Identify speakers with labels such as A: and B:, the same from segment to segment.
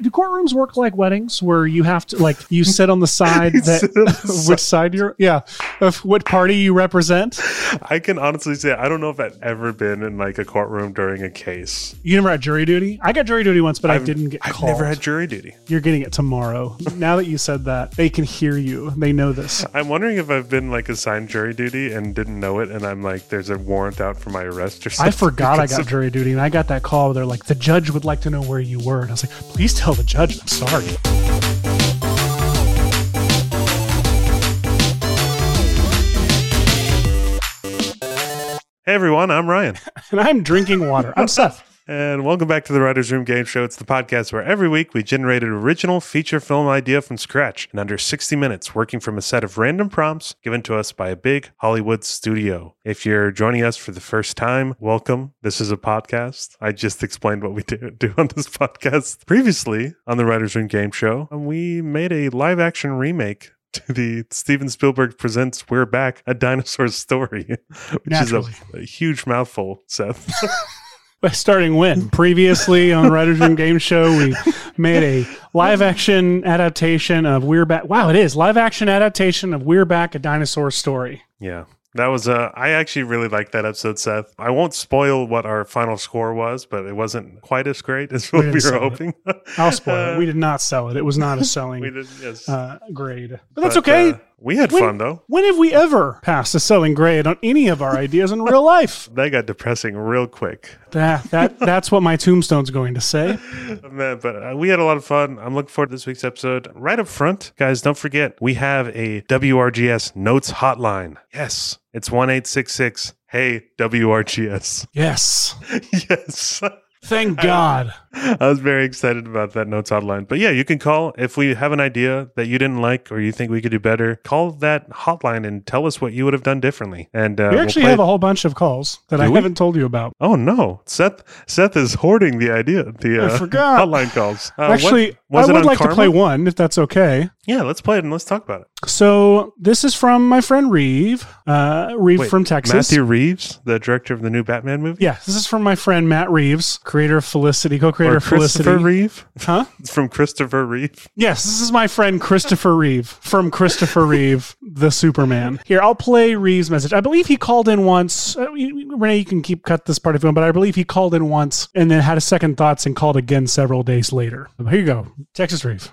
A: Do courtrooms work like weddings, where you have to like you sit on the side that
B: on the
A: which side you're yeah of what party you represent?
B: I can honestly say I don't know if I've ever been in like a courtroom during a case.
A: You never had jury duty. I got jury duty once, but I
B: I've-
A: didn't get
B: I've
A: called.
B: never had jury duty.
A: You're getting it tomorrow. now that you said that, they can hear you. They know this.
B: I'm wondering if I've been like assigned jury duty and didn't know it, and I'm like, there's a warrant out for my arrest or something.
A: I forgot I got
B: of-
A: jury duty, and I got that call. Where they're like, "The judge would like to know where you were," and I was like, "Please tell the judge. I'm sorry."
B: Hey everyone, I'm Ryan,
A: And I'm drinking water. I'm Seth.
B: And welcome back to the Writers Room Game Show. It's the podcast where every week we generate an original feature film idea from scratch in under 60 minutes, working from a set of random prompts given to us by a big Hollywood studio. If you're joining us for the first time, welcome. This is a podcast. I just explained what we do, do on this podcast. Previously on the Writers Room Game Show, we made a live action remake. To the Steven Spielberg presents We're Back, a dinosaur story, which
A: Naturally.
B: is a, a huge mouthful, Seth.
A: Starting when? Previously on Writers Room Game Show, we made a live action adaptation of We're Back. Wow, it is live action adaptation of We're Back, a dinosaur story.
B: Yeah. That was uh I actually really liked that episode, Seth. I won't spoil what our final score was, but it wasn't quite as great as what
A: didn't
B: we were
A: sell it.
B: hoping.
A: I'll spoil it.
B: Uh,
A: We did not sell it. It was not a
B: we
A: selling
B: did, yes.
A: uh, grade. But that's
B: But,
A: okay.
B: We had
A: When-
B: fun though.
A: when have we ever passed a selling grade on any of our ideas in real life?
B: That got depressing real quick.
A: That, that that's what my tombstone's going to say.
B: Man, but uh, we had a lot of fun. I'm looking forward to this week's episode. Right up front, guys, don't forget we have a WRGS notes hotline. Yes, it's one eight six six. Hey WRGS.
A: Yes.
B: yes.
A: Thank God.
B: I was very excited about that notes hotline. But yeah, you can call if we have an idea that you didn't like or you think we could do better. Call that hotline and tell us what you would have done differently. And uh,
A: We
B: we'll
A: actually
B: play-
A: have a whole bunch of calls that I
B: we?
A: haven't told you about.
B: Oh no, Seth! Seth is hoarding the idea. The uh,
A: I forgot.
B: hotline calls. Uh, what-
A: Actually,
B: was
A: I would like to play one if that's okay.
B: Yeah, let's play it and let's talk about it.
A: So this is from my friend Reeve, uh, Reeve
B: Wait,
A: from Texas.
B: Matthew Reeves, the director of the new Batman movie,
A: Yeah, this is from my friend Matt Reeves, creator of Felicity, co-creator
B: or
A: of Felicity.
B: Christopher Reeve.
A: Huh?
B: It's from Christopher Reeve.
A: Yes, this is my friend Christopher Reeve from Christopher Reeve, the Superman. Here, I'll play Reeve's message. I believe he called in once. Uh, Rene, you can keep cut this part if you want, but I believe he called in once and then had a second thoughts and called again several days later. Here you go, Texas Reeve.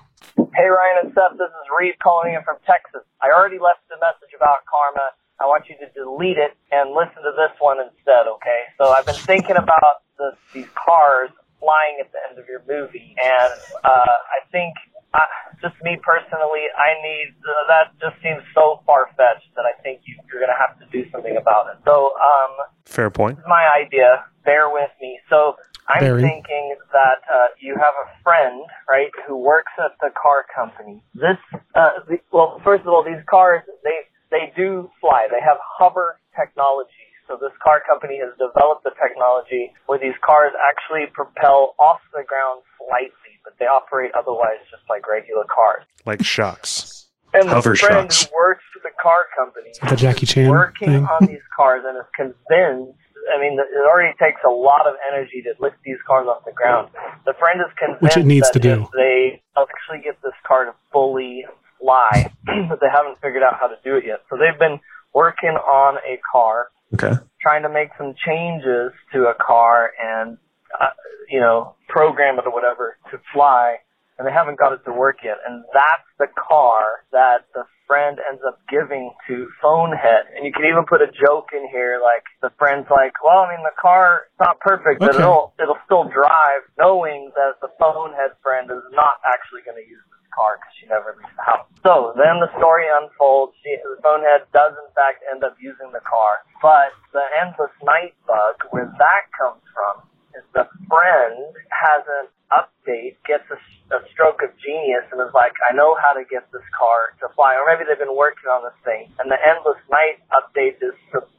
C: Hey Ryan and Seth, this is Reed calling in from Texas. I already left a message about karma. I want you to delete it and listen to this one instead, okay? So I've been thinking about the, these cars flying at the end of your movie, and uh, I think, uh, just me personally, I need uh, that. Just seems so far fetched that I think you, you're going to have to do something about it. So, um,
B: Fair point.
C: this is my idea. Bear with me. So I'm
A: Barry.
C: thinking that uh, you have a friend, right, who works at the car company. This, uh, the, well, first of all, these cars they they do fly. They have hover technology. So this car company has developed the technology where these cars actually propel off the ground slightly, but they operate otherwise just like regular cars.
B: Like shocks.
C: And
B: Hover
C: the friend
B: shocks.
C: who works for the car company
A: The Jackie Chan
C: working
A: thing.
C: on these cars and is convinced. I mean, it already takes a lot of energy to lift these cars off the ground. The friend is convinced
A: Which it needs
C: that
A: to do.
C: if they actually get this car to fully fly, but they haven't figured out how to do it yet. So they've been working on a car,
B: Okay.
C: trying to make some changes to a car and, uh, you know, program it or whatever to fly, and they haven't got it to work yet. And that's the car that the friend ends up giving to Phonehead. And you can even put a joke in here, like the friend's like, "Well, I mean, the car it's not perfect, but
A: Okay.
C: it'll it'll still drive," knowing that the Phonehead friend is not actually going to use this car because she never leaves the house. So then the story unfolds. She, the Phonehead does in fact end up using the car, but the endless night bug, where that comes from, is the friend has an update, gets a, a stroke of genius, and is like, I know how to get this car to fly. Or maybe they've been working on this thing, and the Endless Night update is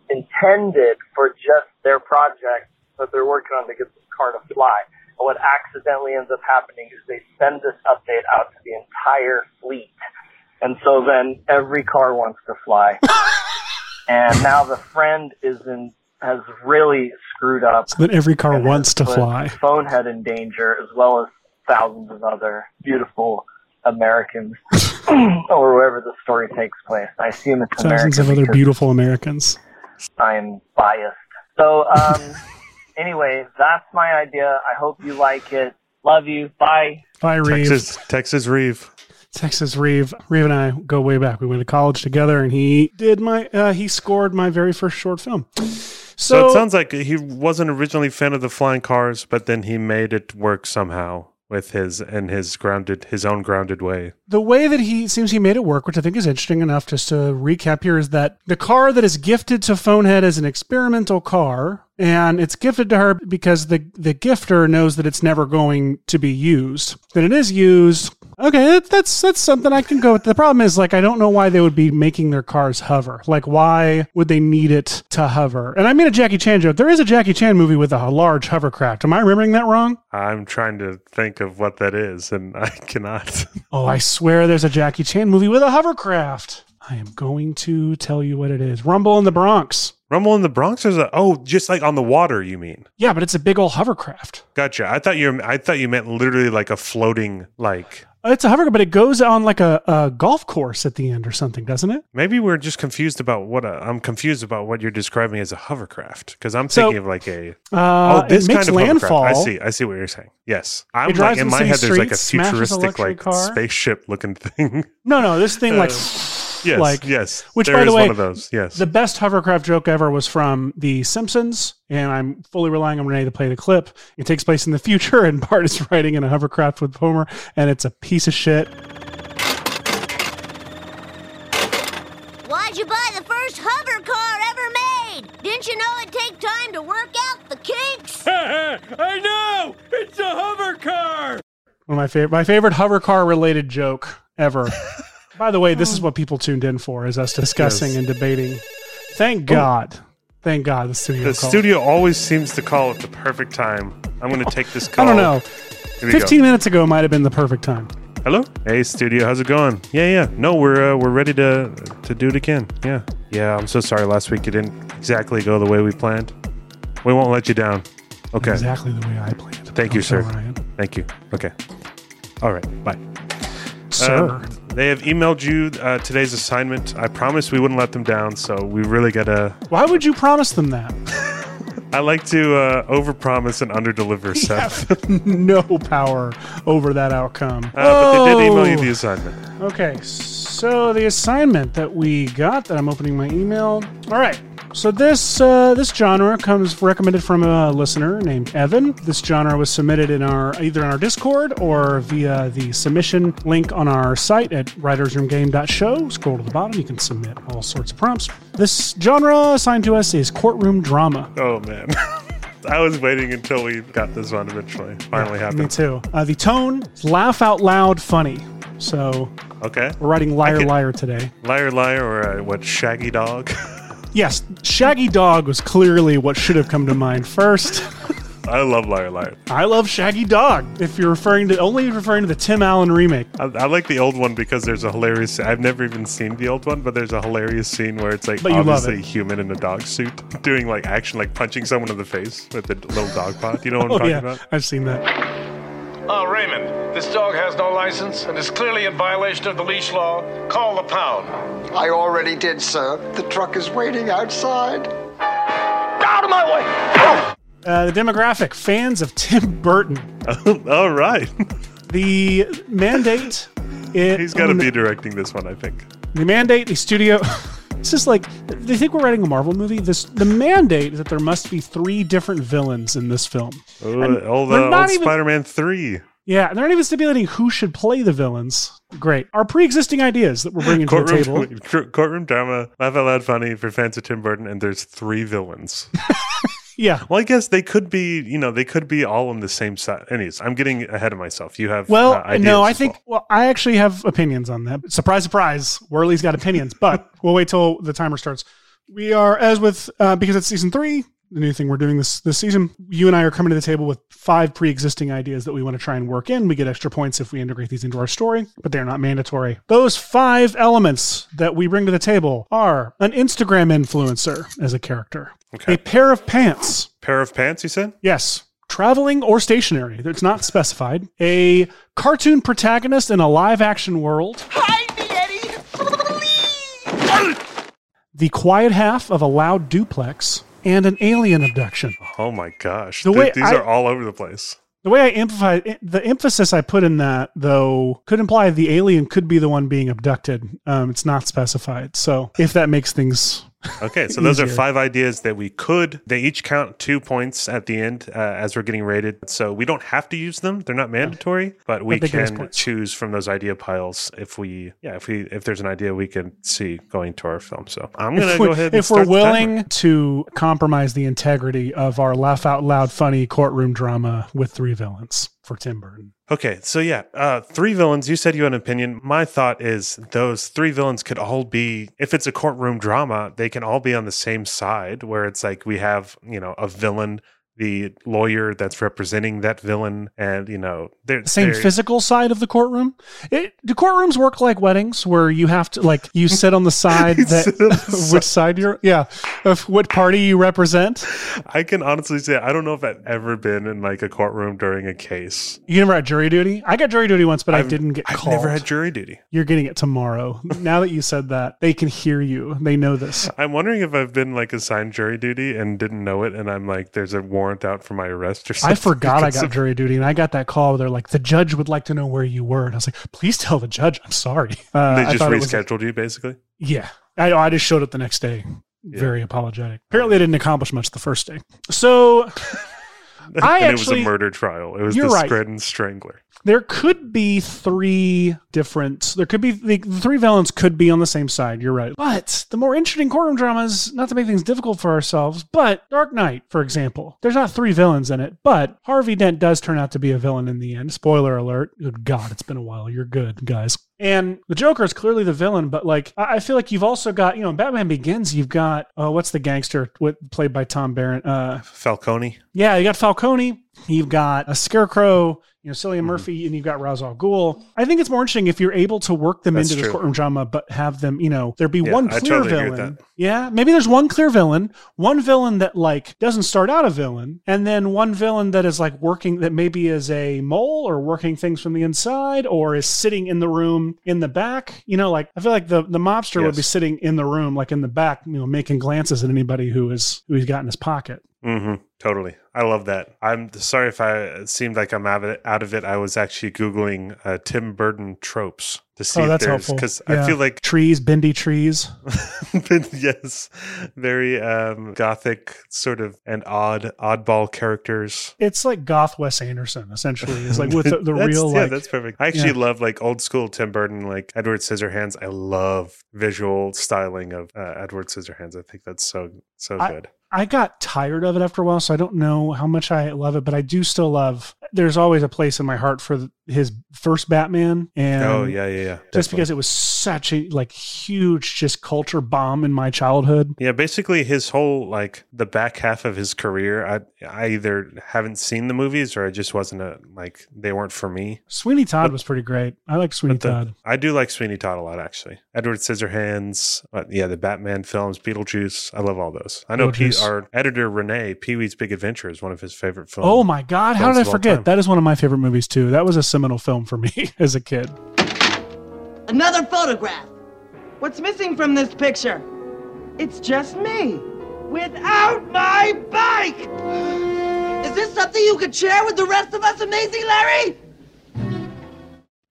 C: intended for just their project that they're working on to get this car to fly. And what accidentally ends up happening is they send this update out to the entire fleet. And so then every car wants to fly. and now the friend is in, has really screwed up
A: So that every car wants to
C: has put
A: fly.
C: Phonehead in danger, as well as thousands of other beautiful Americans, or wherever the story takes place. I assume it's
A: Thousands
C: American
A: of other beautiful Americans.
C: I'm biased. So, um, anyway, that's my idea. I hope you like it. Love you. Bye.
A: Bye, Reeve.
B: Texas, Texas Reeve.
A: Texas Reeve. Reeve and I go way back. We went to college together, and he did my. Uh, he scored my very first short film.
B: So,
A: So,
B: it sounds like he wasn't originally a fan of the flying cars, but then he made it work somehow with his and his grounded his own grounded way.
A: the way that he seems he made it work, which I think is interesting enough, just to recap here, is that the car that is gifted to Phonehead as an experimental car, and it's gifted to her because the the gifter knows that it's never going to be used. Then it is used. Okay, that, that's that's something I can go with. The problem is like I don't know why they would be making their cars hover. Like why would they need it to hover? And I made a Jackie Chan joke. There is a Jackie Chan movie with a large hovercraft. Am I remembering that wrong?
B: I'm trying to think of what that is, and I cannot.
A: Oh, I swear there's a Jackie Chan movie with a hovercraft. I am going to tell you what it is. Rumble in the Bronx.
B: Rumble in the Bronx is a oh, just like on the water. You mean?
A: Yeah, but it's a big old hovercraft.
B: Gotcha. I thought you. I thought you meant literally like a floating like.
A: Uh, It's a hovercraft, but it goes on like a, a golf course at the end or something, doesn't it?
B: Maybe we're just confused about what a, I'm confused about what you're describing as a hovercraft because I'm
A: So,
B: thinking of like a
A: Uh,
B: oh this kind of
A: landfall.
B: hovercraft. I see. I see what you're saying. Yes, I'm like in my head. There's like a
A: streets,
B: futuristic like
A: car.
B: spaceship looking thing.
A: No, no, this thing like
B: yes,
A: like
B: yes.
A: which,
B: There
A: by the way,
B: one of those. Yes.
A: the best hovercraft joke ever was from The Simpsons, and I'm fully relying on Rene to play the clip. It takes place in the future, and Bart is riding in a hovercraft with Homer, and it's a piece of shit.
D: Why'd you buy the first hover car ever made? Didn't you know it'd take time to work out the kinks?
E: I know! It's a hover car!
A: One of my favorite, my favorite hover car related joke ever. By the way, this is what people tuned in for: is us discussing
B: Yes.
A: and debating. Thank God, thank God, the studio.
B: the
A: called.
B: studio always seems to call at the perfect time. I'm going to take this call.
A: I don't know.
B: Here we go.
A: Fifteen minutes ago might have been the perfect time.
B: Hello. Hey, studio. How's it going? Yeah, yeah. No, we're uh, we're ready to to do it again. Yeah, yeah. I'm so sorry. Last week it didn't exactly go the way we planned. We won't let you down. Okay.
A: Exactly the way I planned.
B: Thank you,
A: I'm so
B: sir.
A: Ryan.
B: Thank you. Okay. All right. Bye.
A: Sir.
B: Uh, they have emailed you uh, today's assignment. I promised we wouldn't let them down, so we really gotta.
A: Why would you promise them that?
B: I like to uh, overpromise and underdeliver, Seth.
A: no power over that outcome.
B: Uh, but they did email you
A: Oh.
B: the assignment.
A: Okay, so the assignment that we got that I'm opening my email. All right. So this uh, this genre comes recommended from a listener named Evan. This genre was submitted in our either in our Discord or via the submission link on our site at writersroomgame.show. Scroll to the bottom, you can submit all sorts of prompts. This genre assigned to us is courtroom drama.
B: Oh man. I was waiting until we got this one eventually. Finally happened.
A: Me too. Uh, the tone laugh out loud funny. So
B: Okay.
A: we're writing liar liar today.
B: Liar, liar, or uh, what? Shaggy dog.
A: Yes, Shaggy Dog was clearly what should have come to mind first.
B: I love liar, liar.
A: I love Shaggy Dog. If you're referring to only referring to the Tim Allen remake.
B: I, I like the old one because there's a hilarious. I've never even seen the old one, but there's a hilarious scene where it's like
A: But you love
B: obviously
A: it.
B: a human in a dog suit doing like action, like punching someone in the face with a little dog pot. You know what I'm
A: Oh
B: talking
A: yeah,
B: about?
A: I've seen that.
E: Oh, Raymond, this dog has no license and is clearly in violation of the leash law. Call the pound.
F: I already did, sir. The truck is waiting outside.
E: Out of my way!
A: Uh, the demographic: fans of Tim Burton.
B: All right,
A: The mandate. It,
B: he's got to be directing this one, I think.
A: the mandate. The studio. It's just like they think we're writing a Marvel movie. This the mandate is that there must be three different villains in this film.
B: Oh,
A: And
B: old
A: they're
B: uh,
A: not
B: old
A: even-
B: Spider-Man three.
A: Yeah, and they're not even stipulating who should play the villains. Great. Our pre-existing ideas that we're bringing to the table.
B: Courtroom, courtroom drama, laugh out loud funny for fans of Tim Burton, and there's three villains.
A: Yeah.
B: well, I guess they could be, you know, they could be all on the same side. Anyways, I'm getting ahead of myself. You have
A: Well,
B: uh,
A: no, I think.
B: well.
A: Well. I actually have opinions on that. Surprise, surprise. Worley's got opinions, but we'll wait till the timer starts. We are, as with, uh, because it's season three, the new thing we're doing this this season. You and I are coming to the table with five pre-existing ideas that we want to try and work in. We get extra points if we integrate these into our story, but they're not mandatory. Those five elements that we bring to the table are an Instagram influencer as a character,
B: Okay.
A: a pair of pants.
B: pair of pants. You said
A: Yes, traveling or stationary. It's not specified. A cartoon protagonist in a live action world.
G: Hide me, Eddie!
A: The quiet half of a loud duplex. And an alien abduction.
B: Oh my gosh.
A: The
B: Th-
A: way
B: these
A: I-
B: are all over the place.
A: The way I emphasize the emphasis I put in that, though, could imply the alien could be the one being abducted. Um, it's not specified. So if that makes things
B: Okay, so those are five ideas that we could. They each count two points at the end uh, as we're getting rated. So we don't have to use them; they're not mandatory, but we can choose from those idea piles if we, yeah, if we if there's an idea we can see going to our film. So I'm gonna
A: if,
B: go ahead. And
A: if we're
B: start the timer.
A: willing to compromise the integrity of our laugh out loud funny courtroom drama with three villains for Tim Burton.
B: Okay, so yeah, uh, three villains. You said you had an opinion. My thought is those three villains could all be, if it's a courtroom drama, they can all be on the same side, where it's like we have, you know, a villain, the lawyer that's representing that villain, and you know, they're
A: The same
B: they're-
A: physical side of the courtroom. It, do courtrooms work like weddings, where you have to like you sit on the side that
B: the
A: which side you're yeah of what party you represent.
B: I can honestly say I don't know if I've ever been in like a courtroom during a case.
A: You never had jury duty. I got jury duty once, but I
B: I've-
A: didn't get
B: I've
A: called.
B: never had jury duty.
A: You're getting it tomorrow. now that you said that, they can hear you. They know this.
B: I'm wondering if I've been like assigned jury duty and didn't know it, and I'm like, there's a warrant out for my arrest or something.
A: I forgot I got
B: of-
A: jury duty, and I got that call. Where they're like, "The judge would like to know where you were," and I was like, "Please tell the judge. I'm sorry." Uh,
B: They just
A: it was-
B: rescheduled you, basically.
A: Yeah, I, I just showed up the next day, very apologetic. Apparently, I didn't accomplish much the first day. So I
B: and it was a murder trial. It was the
A: right.
B: Scranton Strangler.
A: There could be three different. There could be the, three villains could be on the same side. You're right. But the more interesting courtroom dramas, not to make things difficult for ourselves, but Dark Knight, for example, there's not three villains in it, but Harvey Dent does turn out to be a villain in the end. Spoiler alert. Good God, it's been a while. You're good, guys. And the Joker is clearly the villain, but like I feel like you've also got, you know, in Batman Begins, you've got oh, what's the gangster what, played by Tom Barron? Uh,
B: Falcone.
A: yeah, you got Falcone, you've got a Scarecrow, you know, Cillian
B: Mm-hmm.
A: Murphy, and you've got Ra's al Ghul. I think it's more interesting if you're able to work them
B: That's
A: into this
B: true.
A: courtroom drama, but have them, you know, there be
B: Yeah,
A: one clear
B: totally
A: villain. Yeah, maybe there's one clear villain, one villain that like doesn't start out a villain, and then one villain that is like working that maybe is a mole or working things from the inside or is sitting in the room in the back. You know, like I feel like the the mobster would be sitting in the room, like in the back, you know, making glances at anybody who is who he's got in his pocket.
B: Mm-hmm. Totally. I love that. I'm sorry if I seemed like I'm out of it. Out of it. I was actually googling uh, Tim Burton tropes to see
A: Oh,
B: if
A: that's
B: there's because
A: Yeah.
B: I feel like
A: trees, bendy trees.
B: yes, very um, gothic sort of and odd oddball characters.
A: It's like goth Wes Anderson, essentially. It's like with the, the real
B: yeah,
A: like
B: that's perfect. I actually
A: yeah.
B: love like old school Tim Burton, like Edward Scissorhands. I love visual styling of uh, Edward Scissorhands. I think that's so so
A: I-
B: good.
A: I got tired of it after a while, so I don't know how much I love it, but I do still love. There's always a place in my heart for his first Batman, and
B: oh yeah, yeah, yeah.
A: just
B: definitely.
A: because it was such a like huge just culture bomb in my childhood.
B: Yeah, basically his whole like the back half of his career, I I either haven't seen the movies or I just wasn't a like they weren't for me.
A: Sweeney Todd
B: But-
A: was pretty great. I like Sweeney
B: the-
A: Todd.
B: I do like Sweeney Todd a lot actually. Edward Scissorhands, yeah, the Batman films, Beetlejuice, I love all those. I know P- our editor Rene Pee Wee's Big Adventure is one of his favorite films.
A: Oh my God! How did I forget? That is one of my favorite movies too. That was a seminal film for me as a kid.
G: Another photograph. What's missing from this picture? It's just me. Without my bike! Is this something you could share with the rest of us, Amazing Larry?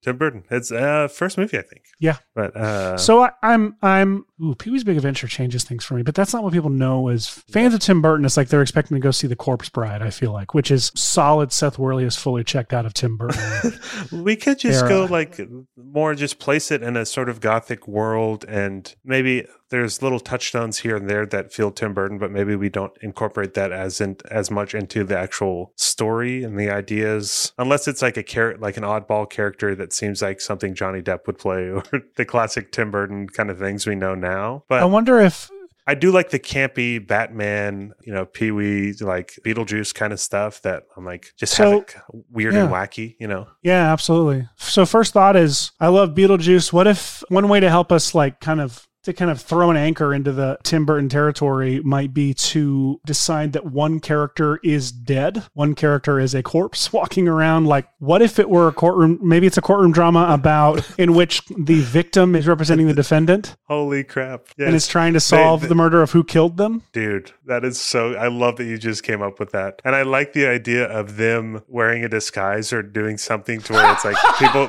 B: Tim Burton. It's uh first movie I think.
A: Yeah.
B: But uh
A: So I, I'm I'm ooh, Pee Wee's Big Adventure changes things for me, but that's not what people know as fans of Tim Burton. It's like they're expecting to go see The Corpse Bride. I feel like, which is solid. Seth Worley is fully checked out of Tim Burton.
B: we could just go like more just place it in a sort of gothic world and maybe there's little touchstones here and there that feel Tim Burton, but maybe we don't incorporate that as in, as much into the actual story and the ideas, unless it's like a character, like an oddball character that seems like something Johnny Depp would play, or the classic Tim Burton kind of things we know now. But
A: I wonder if
B: I do like the campy Batman, you know, Pee Wee, like Beetlejuice kind of stuff that I'm like just
A: So-
B: have it weird and wacky, you know.
A: Yeah, absolutely. So first thought is I love Beetlejuice. What if one way to help us like kind of to kind of throw an anchor into the Tim Burton territory might be to decide that one character is dead, one character is a corpse walking around. Like, what if it were a courtroom? Maybe it's a courtroom drama about in which the victim is representing the defendant
B: Holy crap!
A: and is trying to solve
B: they-
A: the murder of who killed them.
B: Dude, that is so. I love that you just came up with that, and I like the idea of them wearing a disguise or doing something to where it's like people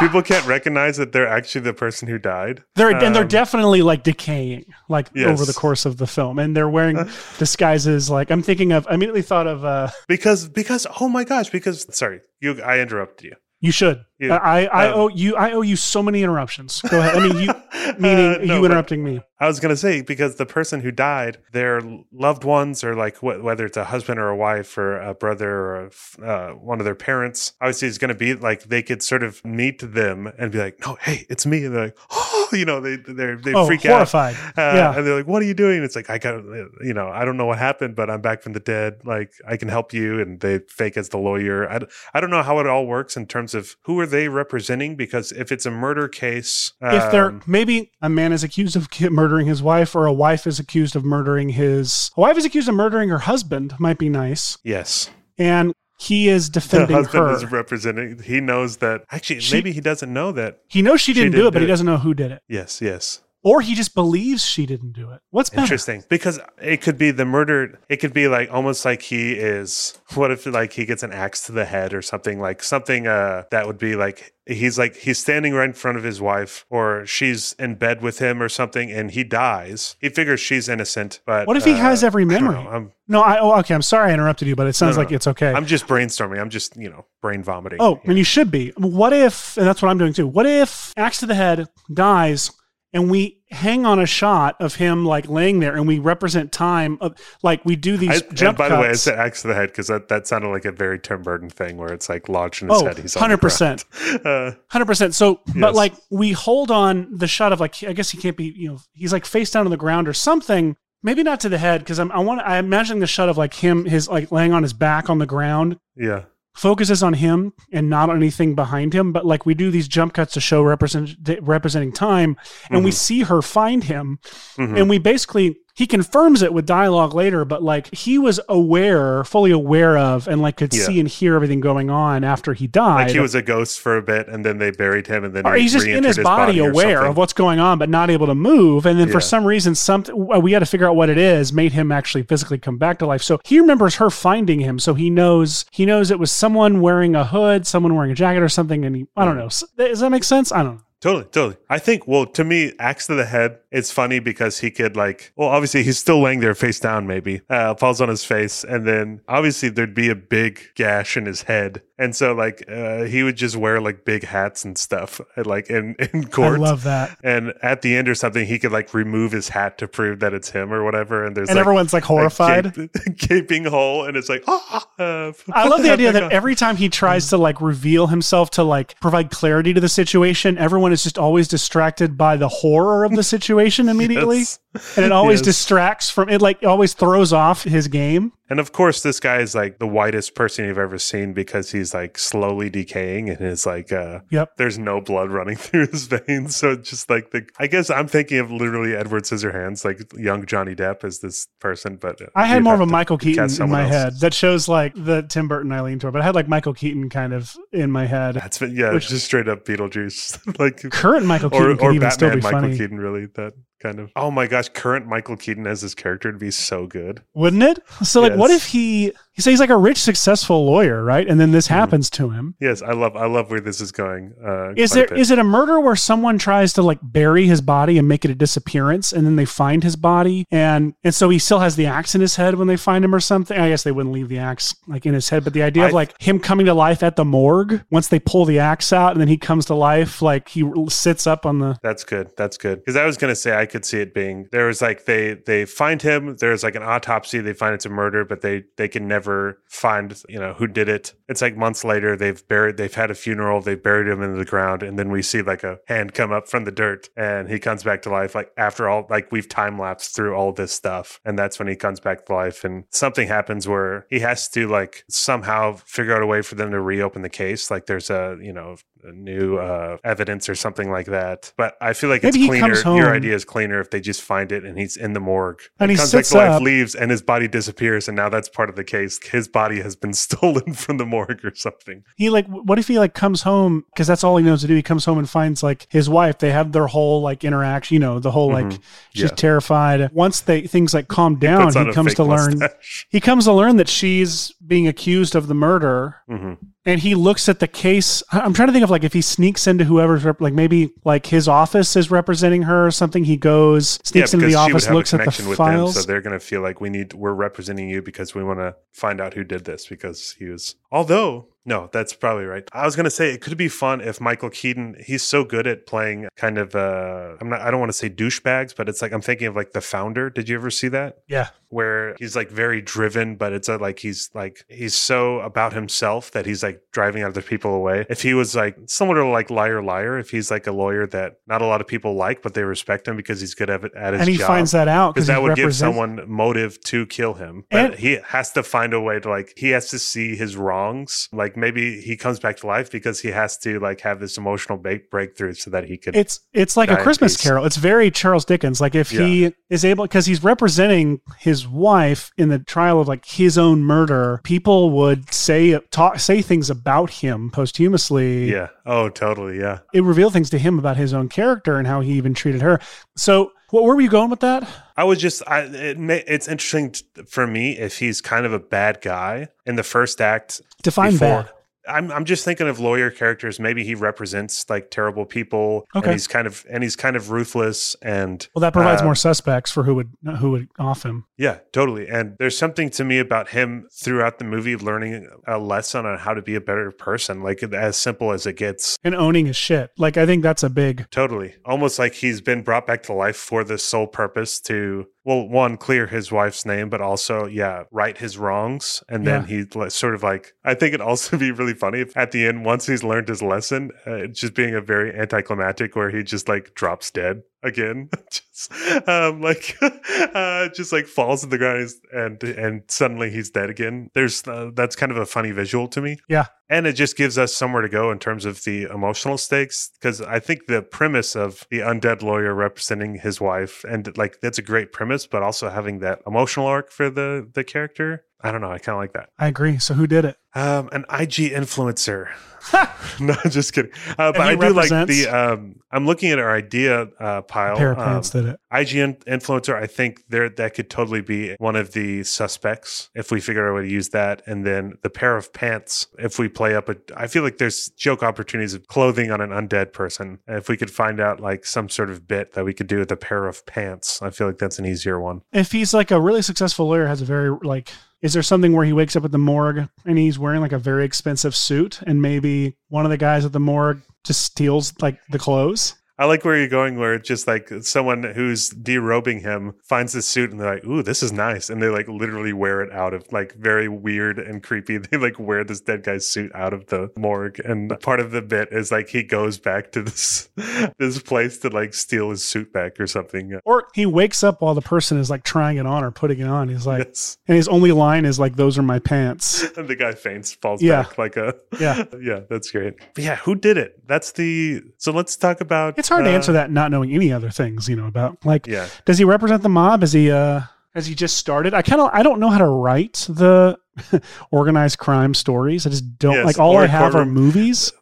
B: people can't recognize that they're actually the person who died.
A: They're and they're
B: Um,
A: definitely like decaying, like
B: Yes.
A: over the course of the film, and they're wearing disguises. Like I'm thinking of, I immediately thought of. uh
B: because because oh my gosh because sorry you I interrupted you.
A: You should.
B: Yeah.
A: I I
B: Um,
A: owe you. I owe you so many interruptions. Go ahead. I mean, you meaning
B: Uh, no,
A: you interrupting me.
B: I was gonna say because the person who died, their loved ones, or like wh- whether it's a husband or a wife or a brother or a f uh, one of their parents, obviously is gonna be like they could sort of meet them and be like, "No, hey, it's me," and they're like, "Oh," you know, they they they
A: Oh,
B: freak
A: horrified.
B: out, uh,
A: Yeah.
B: and they're like, "What are you doing?" It's like I got, you know, I don't know what happened, but I'm back from the dead. Like I can help you, and they fake as the lawyer. I, d- I don't know how it all works in terms of who are they representing? Because if it's a murder case,
A: if they're
B: um,
A: maybe a man is accused of murdering his wife, or a wife is accused of murdering his a wife is accused of murdering her husband, might be nice,
B: yes.
A: and he is
B: the
A: defending
B: husband
A: her.
B: is representing he knows that actually
A: She-
B: maybe he doesn't know that
A: he knows she
B: She
A: didn't do
B: didn't
A: it, but
B: do
A: he doesn't know who did it,
B: yes yes
A: or he just believes she didn't do it. What's better?
B: interesting because it could be the murder it could be like almost like he is what if like he gets an axe to the head or something like something uh that would be like he's like he's standing right in front of his wife or she's in bed with him or something and he dies he figures she's innocent but
A: What if he
B: uh,
A: has every
B: I
A: memory?
B: know. I'm,
A: No, I oh, okay. I'm sorry I interrupted you, but it sounds
B: no,
A: like
B: no.
A: it's okay.
B: I'm just brainstorming i'm just you know brain vomiting
A: Oh, and you should be. What if, and that's what I'm doing too. What if axe to the head dies and we hang on a shot of him like laying there and we represent time of like we do these
B: I, and
A: jump
B: by the way, I
A: cuts.
B: said axe to the head because that, that sounded like a very Tim Burton thing where it's like lodged in his
A: Oh,
B: head. He's on
A: 100%.
B: ground. Uh,
A: Hundred percent. So, but
B: Yes.
A: like we hold on the shot of like I guess he can't be. You know, he's like face down on the ground or something. Maybe not to the head because I'm. I want. I'm imagining the shot of like him, his like laying on his back on the ground.
B: yeah.
A: Focuses on him and not on anything behind him. But like we do these jump cuts to show represent representing time, and we see her find him,
B: Mhm.
A: and we basically he confirms it with dialogue later. But like he was aware, fully aware of, and like could
B: Yeah.
A: see and hear everything going on after he died.
B: Like he was a ghost for a bit and then they buried him and then
A: or
B: he
A: he's just in
B: re-entered
A: his body,
B: or
A: aware of what's going on but not able to move and then
B: Yeah.
A: for some reason something uh, we got to figure out what it is made him actually physically come back to life so he remembers her finding him so he knows he knows it was someone wearing a hood someone wearing a jacket or something and he i don't know does that make sense i don't know
B: Totally, totally. I think, well, to me, axe to the head, it's funny because he could, like, well, obviously he's still laying there face down, maybe, uh, falls on his face. And then obviously there'd be a big gash in his head. And so, like, uh, he would just wear, like, big hats and stuff, uh, like, in, in court.
A: i love that
B: And at the end or something, he could, like, remove his hat to prove that it's him or whatever. And there's,
A: and
B: like,
A: everyone's like horrified
B: gape- gaping hole. And it's like, oh, uh,
A: I love the idea that every time he tries to like reveal himself to like provide clarity to the situation, everyone is just always distracted by the horror of the situation immediately.
B: Yes.
A: And it always
B: Yes.
A: distracts from it, like always throws off his game.
B: And of course, this guy is like the whitest person you've ever seen because he's like slowly decaying and is like, uh,
A: Yep.
B: there's no blood running through his veins. So just like the, I guess I'm thinking of literally Edward Scissorhands, like young Johnny Depp as this person. But
A: I had more of a Michael Keaton in my
B: else.
A: head that shows like the Tim Burton I lean toward, but I had like Michael Keaton kind of in my head.
B: That's been, yeah,
A: Which-
B: just straight up Beetlejuice. like,
A: Current Michael Keaton
B: or, or Batman Michael
A: funny,
B: Keaton, really. That kind of, oh my gosh, current Michael Keaton as his character would be so good.
A: wouldn't it? So like, what if he? He says he's like a rich, successful lawyer, right? And then this
B: Mm-hmm.
A: happens to him.
B: Yes, I love, I love where this is going. Uh,
A: Is there is it a murder where someone tries to like bury his body and make it a disappearance, and then they find his body, and and so he still has the axe in his head when they find him or something? I guess they wouldn't leave the axe like in his head, but the idea of
B: I-
A: like him coming to life at the morgue once they pull the axe out, and then he comes to life, like he sits up on the.
B: That's good. That's good. Because I was gonna say I could see it being there was like they they find him. There's like an autopsy. They find it's a murder, but they they can never find you know who did it. It's like months later. They've buried. They've had a funeral. They've buried him in the ground, and then we see like a hand come up from the dirt, and he comes back to life. Like after all, like we've time lapsed through all this stuff, and that's when he comes back to life. And something happens where he has to like somehow figure out a way for them to reopen the case. Like there's a you know new uh, evidence or something like that. But I feel like
A: Maybe
B: it's cleaner. Your idea is cleaner if they just find it and he's in the morgue.
A: And he
B: comes back to life,
A: up.
B: leaves, and his body disappears, and now that's part of the case. His body has been stolen from the morgue or something.
A: He like, what if he like comes home because that's all he knows to do. He comes home and finds like his wife. They have their whole like interaction. You know, the whole like she's
B: Yeah.
A: terrified. Once they things like calm down,
B: on
A: he comes to learn.
B: mustache.
A: He comes to learn that she's being accused of the murder.
B: Mhm.
A: And he looks at the case. I'm trying to think of like if he sneaks into whoever's rep- like maybe like his office is representing her or something. He goes sneaks into the office, looks at the files.
B: them, so they're going to feel like we need we're representing you because we want to find out who did this because he was. Although no, that's probably right. I was going to say it could be fun if Michael Keaton. He's so good at playing kind of. uh I'm not. I don't want to say douchebags, but it's like I'm thinking of like the founder. Did you ever see that?
A: yeah,
B: where he's like very driven, but it's a, like he's like he's so about himself that he's like driving other people away. If he was like similar to like liar liar, if he's like a lawyer that not a lot of people like, but they respect him because he's good at it at his job.
A: and he
B: job.
A: finds that out
B: because that would give someone motive to kill him. But
A: And-
B: he has to find a way to like he has to see his wrongs. Like maybe he comes back to life because he has to like have this emotional ba- breakthrough so that he could.
A: It's it's like a Christmas. Carol. It's very Charles Dickens. Like if he is able because he's representing his wife in the trial of like his own murder, people would say talk say things about him posthumously.
B: yeah. Oh, totally. Yeah.
A: It revealed things to him about his own character and how he even treated her. So what where were you going with that?
B: I was just, I, it may, it's interesting t- for me if he's kind of a bad guy in the first act.
A: Define
B: before-
A: bad.
B: I'm, I'm just thinking of lawyer characters. Maybe he represents like terrible people.
A: Okay.
B: And he's kind of, and he's kind of ruthless and.
A: Well, that provides
B: uh,
A: more suspects for who would who would off him.
B: Yeah, totally. And there's something to me about him throughout the movie learning a lesson on how to be a better person, like as simple as it gets.
A: And owning his shit. Like I think that's a big
B: Totally. Almost like he's been brought back to life for the sole purpose to, well, one, clear his wife's name, but also, yeah, right his wrongs. And then he sort of like, I think it'd also be really funny if at the end, once he's learned his lesson, uh, just being a very anticlimactic where he just like drops dead again. just um like uh just like falls to the ground and and suddenly he's dead again. There's uh, that's kind of a funny visual to me.
A: Yeah.
B: And it just gives us somewhere to go in terms of the emotional stakes. Because I think the premise of the undead lawyer representing his wife, and like that's a great premise, but also having that emotional arc for the the character. I don't know. I kind of like that.
A: I agree. So who did it?
B: Um, an IG influencer. no, just kidding. Uh, but I do like the. Um, I'm looking at our idea uh, pile.
A: A pair of
B: Um,
A: pants did it.
B: IGN influencer, I think there that could totally be one of the suspects if we figure out a way to use that. And then the pair of pants, if we play up a, I feel like there's joke opportunities of clothing on an undead person. If we could find out like some sort of bit that we could do with a pair of pants, I feel like that's an easier one.
A: if he's like a really successful lawyer, has a very like, is there something where he wakes up at the morgue and he's wearing like a very expensive suit, and maybe one of the guys at the morgue just steals like the clothes?
B: I like where you're going, where it's just like someone who's derobing him finds this suit and they're like, "Ooh, this is nice," and they like literally wear it out of like very weird and creepy. They like wear this dead guy's suit out of the morgue, and part of the bit is like he goes back to this this place to like steal his suit back or something.
A: Or he wakes up while the person is like trying it on or putting it on. He's like,
B: Yes,
A: and his only line is like, "Those are my pants."
B: and the guy faints, falls
A: Yeah.
B: back like a
A: Yeah.
B: yeah. That's great. But yeah, who did it? That's the so let's talk about.
A: It's hard to
B: uh,
A: answer that not knowing any other things, you know, about like,
B: Yeah.
A: does he represent the mob? Is he, uh, has he just started? I kind of, I don't know how to write the organized crime stories. I just don't
B: Yes,
A: like all I have are movies.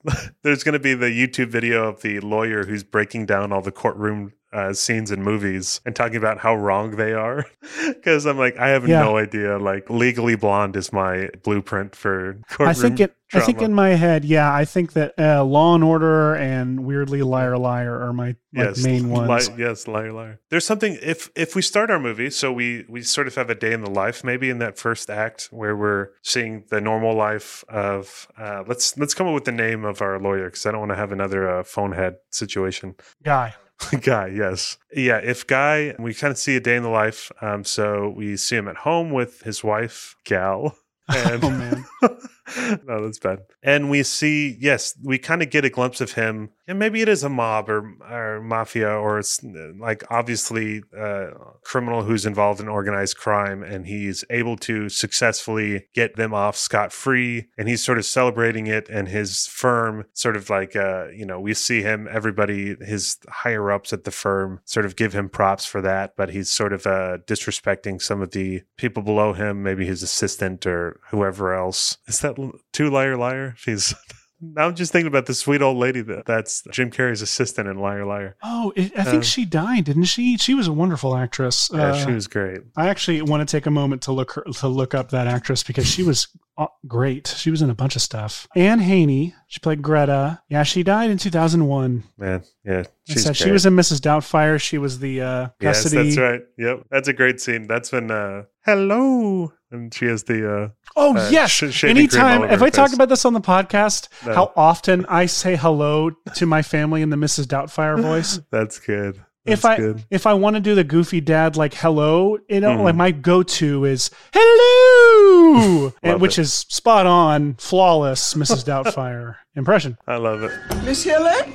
B: There's going to be the YouTube video of the lawyer who's breaking down all the courtroom uh, scenes in movies and talking about how wrong they are. Because I'm like, I have
A: Yeah.
B: no idea. Like, Legally Blonde is my blueprint for courtroom
A: I think it, I think in my head, yeah, I think that uh, Law and Order and Weirdly Liar Liar are my like, main
B: li-
A: ones.
B: yes, liar, liar. There's something if if we start our movie, so we we sort of have a day in the life, maybe in that first act where we're seeing the normal life of. Uh, let's let's come up with the name of our lawyer because I don't want to have another uh, phone head situation.
A: Guy.
B: Guy, yes. Yeah, if Guy, we kind of see a day in the life. Um, so we see him at home with his wife, Gal. And
A: Oh, man.
B: no, that's bad. And we see, yes, we kind of get a glimpse of him. And maybe it is a mob or, or mafia, or it's uh, like obviously a criminal who's involved in organized crime, and he's able to successfully get them off scot free. And he's sort of celebrating it, and his firm sort of like, uh, you know, we see him, everybody, his higher ups at the firm sort of give him props for that, but he's sort of uh, disrespecting some of the people below him, maybe his assistant or whoever else. Is that two liar liar? He's. Now I'm just thinking about the sweet old lady that, that's Jim Carrey's assistant in Liar Liar.
A: Oh, it, I think
B: Uh,
A: she died, didn't she? She was a wonderful actress.
B: Yeah,
A: Uh,
B: she was great.
A: I actually want to take a moment to look her, to look up that actress because she was uh, great. She was in a bunch of stuff. Anne Haney, she played Greta. Yeah, she died in 2001.
B: Man, yeah, she's
A: said, she was in Mrs. Doubtfire. She was the uh,
B: Yes, that's right. Yep, that's a great scene. That's when uh, hello, and she has the uh,
A: Oh
B: uh,
A: yes!
B: sh- shaving cream all
A: Anytime, if
B: her
A: I talk about this on the podcast,
B: No.
A: how often I say hello to my family in the Mrs. Doubtfire voice.
B: that's good.
A: if
B: That's
A: I
B: good.
A: if I want to do the goofy dad like hello, you know,
B: Mhm.
A: like my go to is hello, and, which
B: it.
A: is spot on, flawless Mrs. Doubtfire impression.
B: I love it.
G: Miss Hillard?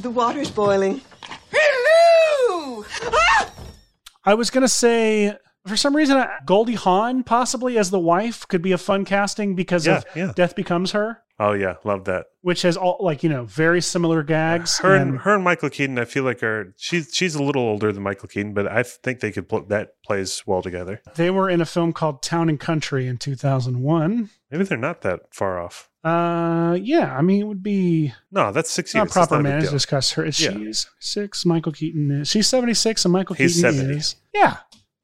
G: The water's boiling. Hello! Ah!
A: I was gonna say. For some reason, uh, Goldie Hawn possibly as the wife could be a fun casting because
B: Yeah,
A: of
B: yeah.
A: Death Becomes Her,
B: Oh yeah, love that.
A: which has all like you know very similar gags.
B: Her and
A: and-
B: her and Michael Keaton, I feel like are she's she's a little older than Michael Keaton, but I think they could put that plays well together.
A: They were in a film called Town and Country in 2001.
B: Maybe they're not that far off.
A: Uh, yeah, I mean, it would be
B: No, that's six years.
A: Proper
B: not a big
A: to discuss her. Is
B: Yeah.
A: She's six. Michael Keaton is. She's 76, and Michael
B: He's
A: Keaton
B: 70.
A: is. Yeah,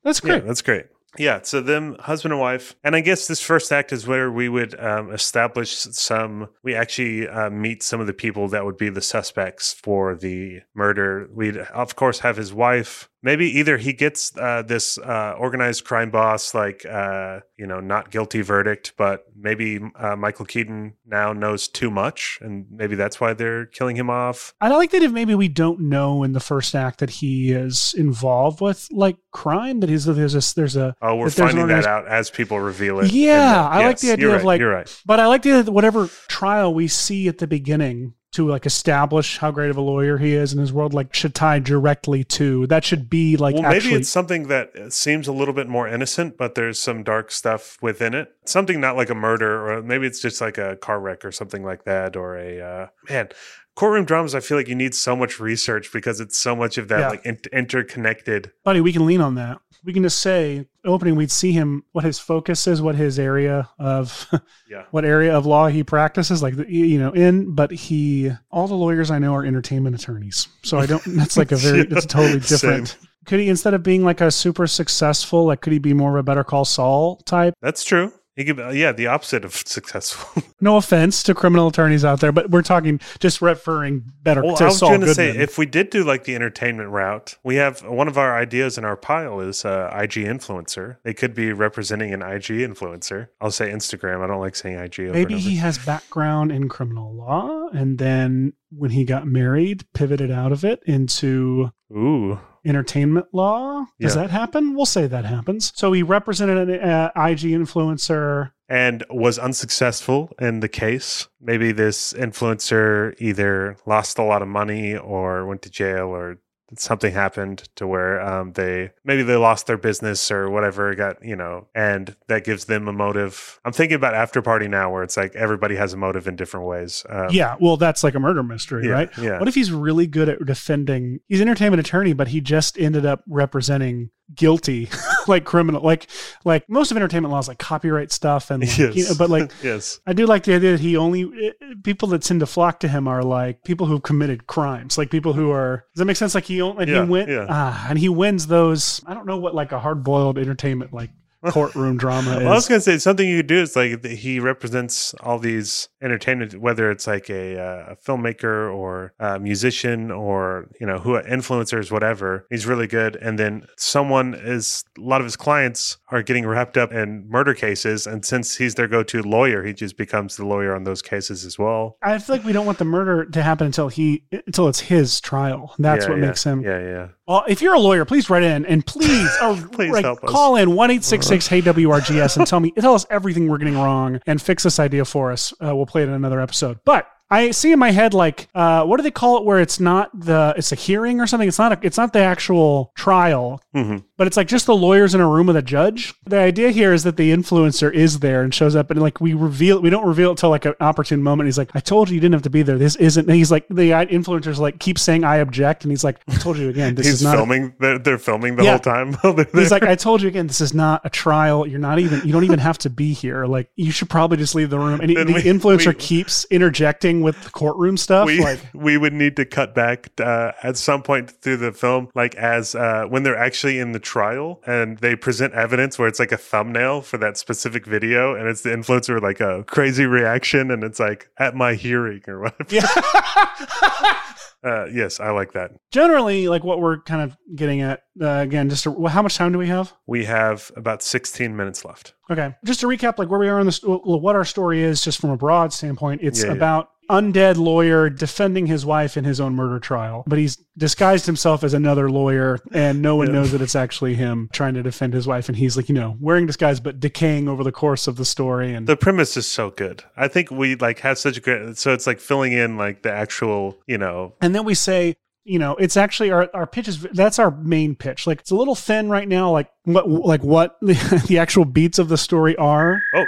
A: that's
B: Yeah,
A: great.
B: that's great. Yeah, so them husband and wife, and I guess this first act is where we would um, establish some. We actually uh, meet some of the people that would be the suspects for the murder. We'd of course have his wife. Maybe either he gets uh, this uh, organized crime boss, like uh, you know, not guilty verdict, but maybe uh, Michael Keaton now knows too much, and maybe that's why they're killing him off.
A: I like that if maybe we don't know in the first act that he is involved with like crime, that he's there's a there's a
B: Oh, we're
A: that
B: finding that out as people reveal it.
A: Yeah,
B: the-
A: I like the idea
B: you're
A: of like,
B: you're right.
A: but I like the idea that whatever trial we see at the beginning to like establish how great of a lawyer he is in his world, like should tie directly to that should be like
B: well,
A: actually.
B: maybe it's something that seems a little bit more innocent, but there's some dark stuff within it. Something not like a murder, or maybe it's just like a car wreck or something like that, or a uh, man. Courtroom dramas, I feel like you need so much research because it's so much of that
A: Yeah.
B: like in- interconnected.
A: buddy, we can lean on that. We can just say opening. We'd see him what his focus is, what his area of
B: Yeah.
A: what area of law he practices, like the, you know, in. But he, all the lawyers I know are entertainment attorneys, so I don't. That's like a very. It's totally different.
B: Same.
A: Could he instead of being like a super successful, like could he be more of a Better Call Saul type?
B: That's true. He could, uh, yeah, the opposite of successful.
A: No offense to criminal attorneys out there, but we're talking just referring better
B: well,
A: to
B: I was going to say, if we did do like the entertainment route, we have one of our ideas in our pile is uh, IG influencer. They could be representing an IG influencer. I'll say Instagram. I don't like saying IG. over
A: Maybe he has background in criminal law, and then when he got married, pivoted out of it into
B: Ooh.
A: Entertainment law. Does
B: Yeah.
A: that happen? We'll say that happens. So he represented an uh, IG influencer.
B: and was unsuccessful in the case. Maybe this influencer either lost a lot of money or went to jail or something happened to where um, they maybe they lost their business or whatever got you know and that gives them a motive i'm thinking about after party now where it's like everybody has a motive in different ways um,
A: yeah, well, that's like a murder mystery,
B: Yeah,
A: right?
B: yeah.
A: What if he's really good at defending? He's an entertainment attorney, but he just ended up representing guilty, like criminal, like like most of entertainment laws like copyright stuff and like,
B: yes
A: you know, but like
B: yes
A: I do like the idea that he only eh, people that tend to flock to him are like people who've committed crimes, like people who are. Does that make sense? Like he only
B: Yeah,
A: he win
B: yeah.
A: ah, and he wins those. I don't know what like a hard boiled entertainment like courtroom drama is.
B: Well, I was gonna say something you could do is like he represents all these entertainment, whether it's like a, uh, a filmmaker or a musician or you know who influencers, whatever. He's really good, and then someone is a lot of his clients are getting wrapped up in murder cases, and since he's their go-to lawyer, he just becomes the lawyer on those cases as well.
A: I feel like we don't want the murder to happen until he until it's his trial. That's
B: Yeah,
A: what
B: yeah,
A: makes him.
B: Yeah, yeah.
A: Well, if you're a lawyer, please write in and please, or
B: Please
A: like,
B: help us.
A: call in one eight six 866 Hey WRGS and tell me, tell us everything we're getting wrong and fix this idea for us. Uh, we'll play it in another episode. But I see in my head like uh, what do they call it where it's not the it's a hearing or something it's not a, it's not the actual trial
B: Mhm.
A: But it's like just the lawyers in a room with a judge the idea here is that the influencer is there and shows up and like we reveal we don't reveal it till like an opportune moment he's like I told you you didn't have to be there this isn't and he's like the influencers like keep saying I object and he's like I told you again this is not a-
B: filming. they're, they're filming the
A: Yeah.
B: whole time.
A: He's like, I told you again, this is not a trial. You're not even, you don't even have to be here. Like, you should probably just leave the room. And he-
B: Then
A: the
B: we-
A: influencer
B: we-
A: keeps interjecting with the courtroom stuff.
B: we
A: like,
B: we would need to cut back uh, at some point through the film, like as uh, when they're actually in the trial and they present evidence where it's like a thumbnail for that specific video, and it's the influencer with like a crazy reaction, and it's like at my hearing or whatever. uh, yes, I like that.
A: generally, like what we're kind of getting at, uh, again, just to, how much time do we have?
B: We have about 16 minutes left.
A: Okay. Just to recap, like where we are in this, what our story is, just from a broad standpoint, it's
B: Yeah, yeah.
A: about undead lawyer defending his wife in his own murder trial, but he's disguised himself as another lawyer, and no one
B: Yeah.
A: knows that it's actually him trying to defend his wife, and he's like, you know, wearing disguise but decaying over the course of the story, and
B: The premise is so good. I think we like have such a great. So it's like filling in like the actual, you know,
A: and then we say you know it's actually our, our pitch is that's our main pitch like it's a little thin right now like what like what the, the actual beats of the story are
B: Oh,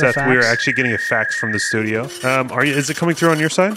B: Seth, we are actually getting a fax from the studio. Um, are you? Is it coming through on your side?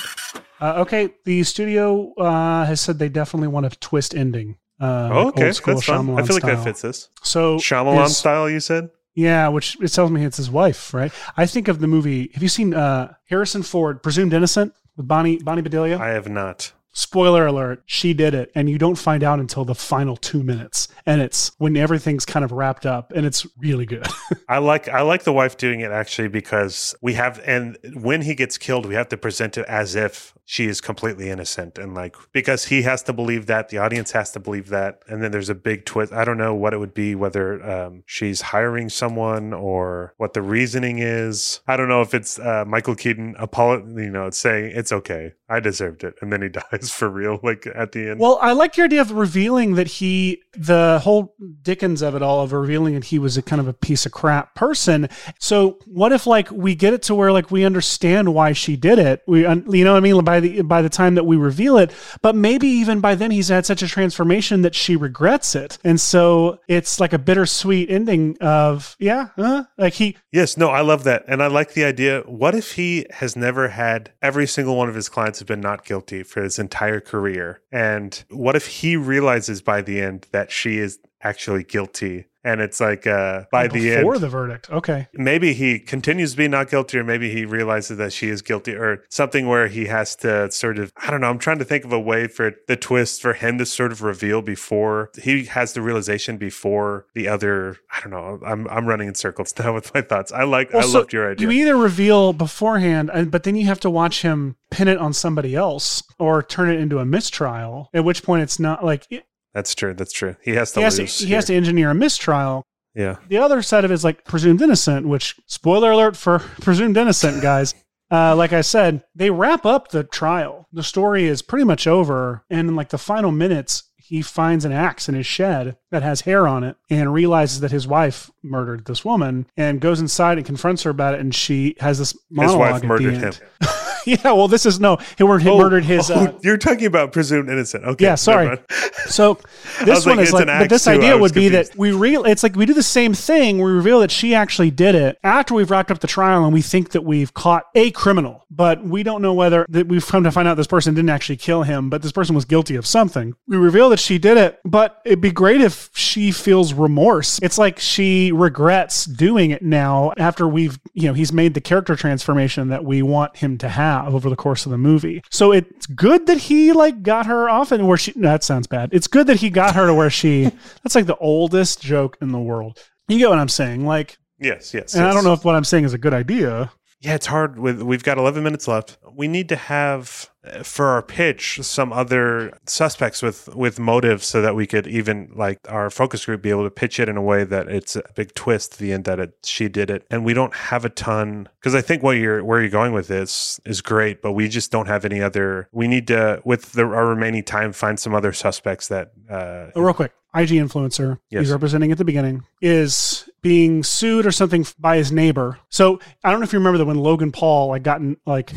A: uh, okay the studio uh, has said they definitely want a twist ending uh,
B: Oh, okay, that's fun. I
A: Shyamalan
B: feel like that fits this.
A: so
B: Shyamalan
A: is-
B: style, you said.
A: yeah which it tells me it's his wife right i think of the movie have you seen uh, harrison ford presumed innocent with bonnie bonnie bedelia
B: I have not.
A: Spoiler alert, she did it. And you don't find out until the final two minutes. And it's when everything's kind of wrapped up and it's really good.
B: I like I like the wife doing it actually because we have and when he gets killed, we have to present it as if she is completely innocent and like because he has to believe that the audience has to believe that and then there's a big twist. I don't know what it would be whether um, she's hiring someone or what the reasoning is. I don't know if it's uh, Michael Keaton you know saying it's okay. I deserved it and then he dies for real like at the end.
A: well, I like your idea of revealing that he, the whole Dickens of it all, of revealing that he was a kind of a piece of crap person. So what if like we get it to where like we understand why she did it? We, you know what I mean? By the, by the time that we reveal it, but maybe even by then he's had such a transformation that she regrets it. And so it's like a bittersweet ending of, yeah, uh, like he,
B: Yes, no, I love that. And I like the idea. What if he has never had every single one of his clients have been not guilty for his entire career? And what if he realizes by the end that she is actually guilty? And it's like uh by the end before
A: the verdict. Okay.
B: maybe he continues to be not guilty or maybe he realizes that she is guilty or something where he has to sort of i don't know i'm trying to think of a way for the twist for him to sort of reveal before he has the realization before the other i don't know i'm, I'm running in circles now with my thoughts i like
A: Well,
B: i
A: so
B: loved your idea
A: You either reveal beforehand, and, but then you have to watch him pin it on somebody else or turn it into a mistrial. At which point, it's not like it,
B: that's true that's true he has to
A: he has to,
B: lose
A: he has to engineer a mistrial.
B: yeah
A: The other side of it is like presumed innocent, which spoiler alert for presumed innocent guys. Uh, like I said, they wrap up the trial. The story is pretty much over, and in like the final minutes, he finds an axe in his shed that has hair on it and realizes that his wife murdered this woman and goes inside and confronts her about it and she has this monologue.
B: his
A: wife
B: murdered him.
A: yeah well this is no he mur- he
B: Oh,
A: murdered his
B: oh,
A: uh,
B: you're talking about presumed innocent okay
A: Yeah, sorry. So this one
B: like,
A: is like, but this
B: too.
A: Idea would be that we real. It's like we do the same thing. We reveal that she actually did it after we've wrapped up the trial, and we think that we've caught a criminal, but we don't know whether that we've come to find out this person didn't actually kill him, but this person was guilty of something. We reveal that she did it, but it'd be great if she feels remorse. It's like she regrets doing it now after we've, you know, he's made the character transformation that we want him to have over the course of the movie. So it's good that he like got her off and where she no, that sounds bad. It's good that he got her to where she that's like the oldest joke in the world. You get what I'm saying? Like
B: yes yes
A: and I don't know if what I'm saying is a good idea.
B: Yeah, it's hard with we've got 11 minutes left. We need to have for our pitch some other suspects with with motives so that we could even like our focus group be able to pitch it in a way that it's a big twist the end that it she did it and we don't have a ton because i think what you're where you're going with this is great but we just don't have any other we need to with the, our remaining time find some other suspects that uh
A: Oh, real quick. IG influencer
B: Yes.
A: he's representing at the beginning is being sued or something by his neighbor. So I don't know if you remember that when Logan Paul like gotten like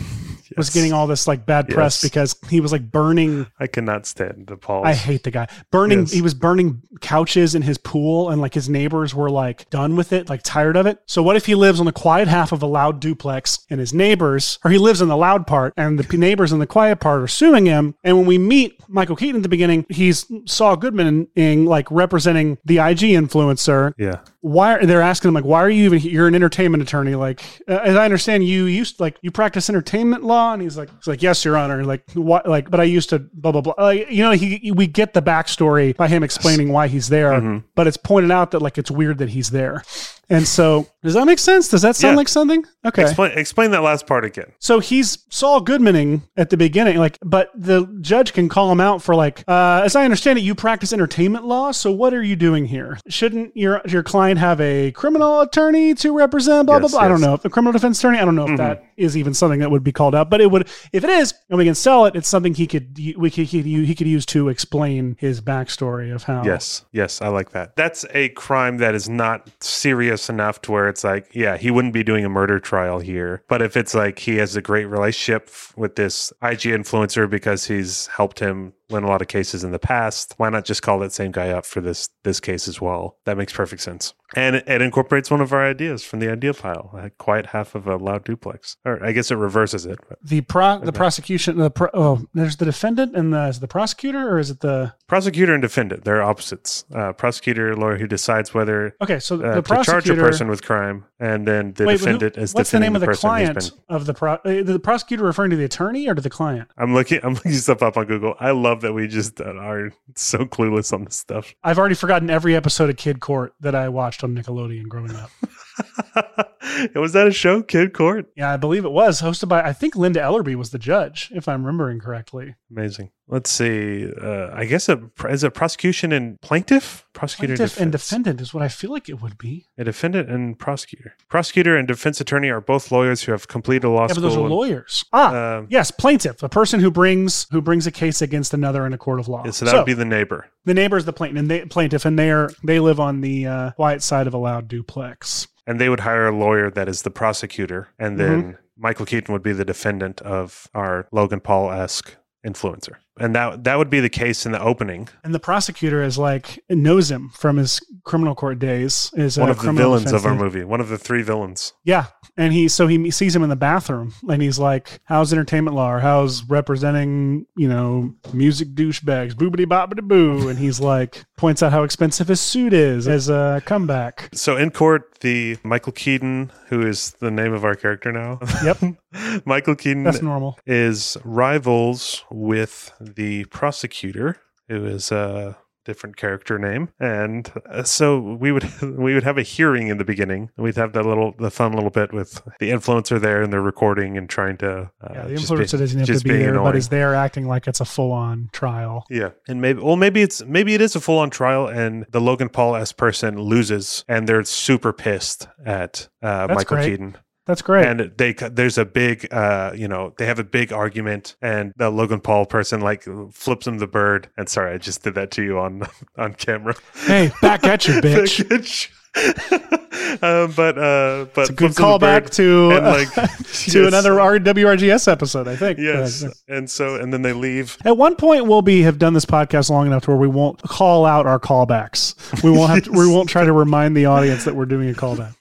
A: was getting all this like bad press
B: Yes.
A: because he was like burning
B: i cannot stand the Pauls.
A: I hate the guy. Burning
B: Yes.
A: he was burning couches in his pool and like his neighbors were like done with it, like tired of it. So what if he lives on the quiet half of a loud duplex and his neighbors or he lives in the loud part and the neighbors in the quiet part are suing him and when we meet Michael Keaton at the beginning, he's Saul Goodman in like representing the IG influencer
B: yeah
A: why are they're asking him like why are you even here? you're an entertainment attorney like uh, as i understand you used like you practice entertainment law and he's like he's like yes your honor like what like but i used to blah blah blah like, you know he we get the backstory by him explaining why he's there
B: Mm-hmm.
A: but it's pointed out that like it's weird that he's there and so does that make sense does that sound
B: Yeah.
A: like something okay
B: explain explain that last part again
A: so he's Saul Goodmaning at the beginning, like, but the judge can call him out for like, uh, as I understand it, you practice entertainment law. So what are you doing here? Shouldn't your your client have a criminal attorney to represent? Blah
B: Yes,
A: blah blah. I don't
B: yes.
A: know. A criminal defense attorney. I don't know if that is even something that would be called out. But it would, if it is, and we can sell it. It's something he could we could he, he could use to explain his backstory of how.
B: Yes, yes, I like that. That's a crime that is not serious enough to where it's like, yeah, he wouldn't be doing a murder trial here. But if it's like he has a great relationship with this IG influencer because he's helped him win a lot of cases in the past, why not just call that same guy up for this this case as well? That makes perfect sense. And it, it incorporates one of our ideas from the idea pile, a quiet half of a loud duplex. Or I guess it reverses it.
A: The pro the prosecution the pro, oh there's the defendant and the the prosecutor or is it the
B: prosecutor and defendant, they're opposites. Uh, prosecutor, lawyer who decides whether
A: okay so
B: uh,
A: the
B: to charge a person with crime, and then the
A: Wait,
B: defendant is
A: what's the name of the
B: who's
A: client of the pro? uh, The prosecutor referring to the attorney or to the client?
B: I'm looking. I'm looking stuff up on Google. I love that we just uh, are so clueless on this stuff.
A: I've already forgotten every episode of Kid Court that I watched on Nickelodeon growing up.
B: was that a show, Kid Court?
A: yeah, I believe it was hosted by I think Linda Ellerbee was the judge, if I'm remembering correctly.
B: Amazing. Let's see. Uh, I guess a is it prosecution and plaintiff, prosecutor
A: Plaintiff and defendant is what I feel like it would be.
B: A defendant and prosecutor. Prosecutor and defense attorney are both lawyers who have completed law
A: Yeah, but
B: school.
A: those are
B: and-
A: lawyers. Ah,
B: Um,
A: yes, plaintiff, a person who brings who brings a case against another in a court of law.
B: yeah, so that would be the neighbor.
A: The neighbor is the plaintiff, and they, plaintiff, and they are they live on the uh, quiet side of a loud duplex.
B: and they would hire a lawyer that is the prosecutor, and then
A: Mm-hmm.
B: Michael Keaton would be the defendant of our Logan Paul esque influencer, and that that would be the case in the opening.
A: And the prosecutor is like knows him from his criminal court days. Is
B: One
A: a
B: of the villains of our movie, one of the three villains.
A: Yeah, and he so he sees him in the bathroom, and he's like, "How's entertainment law? Or how's representing you know music douchebags? Boobity boppity boo." And he's like, points out how expensive his suit is as a comeback.
B: So in court, the Michael Keaton, who is the name of our character now,
A: Yep,
B: Michael Keaton
A: that's normal.
B: is rivals with the prosecutor, who is a different character name, and uh, so we would we would have a hearing in the beginning. We'd have that little the fun little bit with the influencer there, and they're recording and trying to. Uh,
A: Yeah, the
B: just be-
A: influencer doesn't have to be there, but is there acting like it's a full-on trial.
B: Yeah, and maybe well, maybe it's maybe it is a full on trial, and the Logan Paul s person loses, and they're super pissed at uh, Michael
A: great.
B: Keaton,
A: That's great.
B: and they there's a big uh, you know they have a big argument, and the Logan Paul person like flips him the bird. And sorry, I just did that to you on on camera.
A: hey, back at you, bitch.
B: Um, but uh, but
A: It's a good
B: flips him the bird,
A: callback to
B: and,
A: uh,
B: like,
A: to
B: yes.
A: another RWRGS episode, I think.
B: yes,
A: Uh,
B: and so and then they leave.
A: At one point, we'll be have done this podcast long enough to where we won't call out our callbacks. We won't have to, we won't try to remind the audience that we're doing a callback.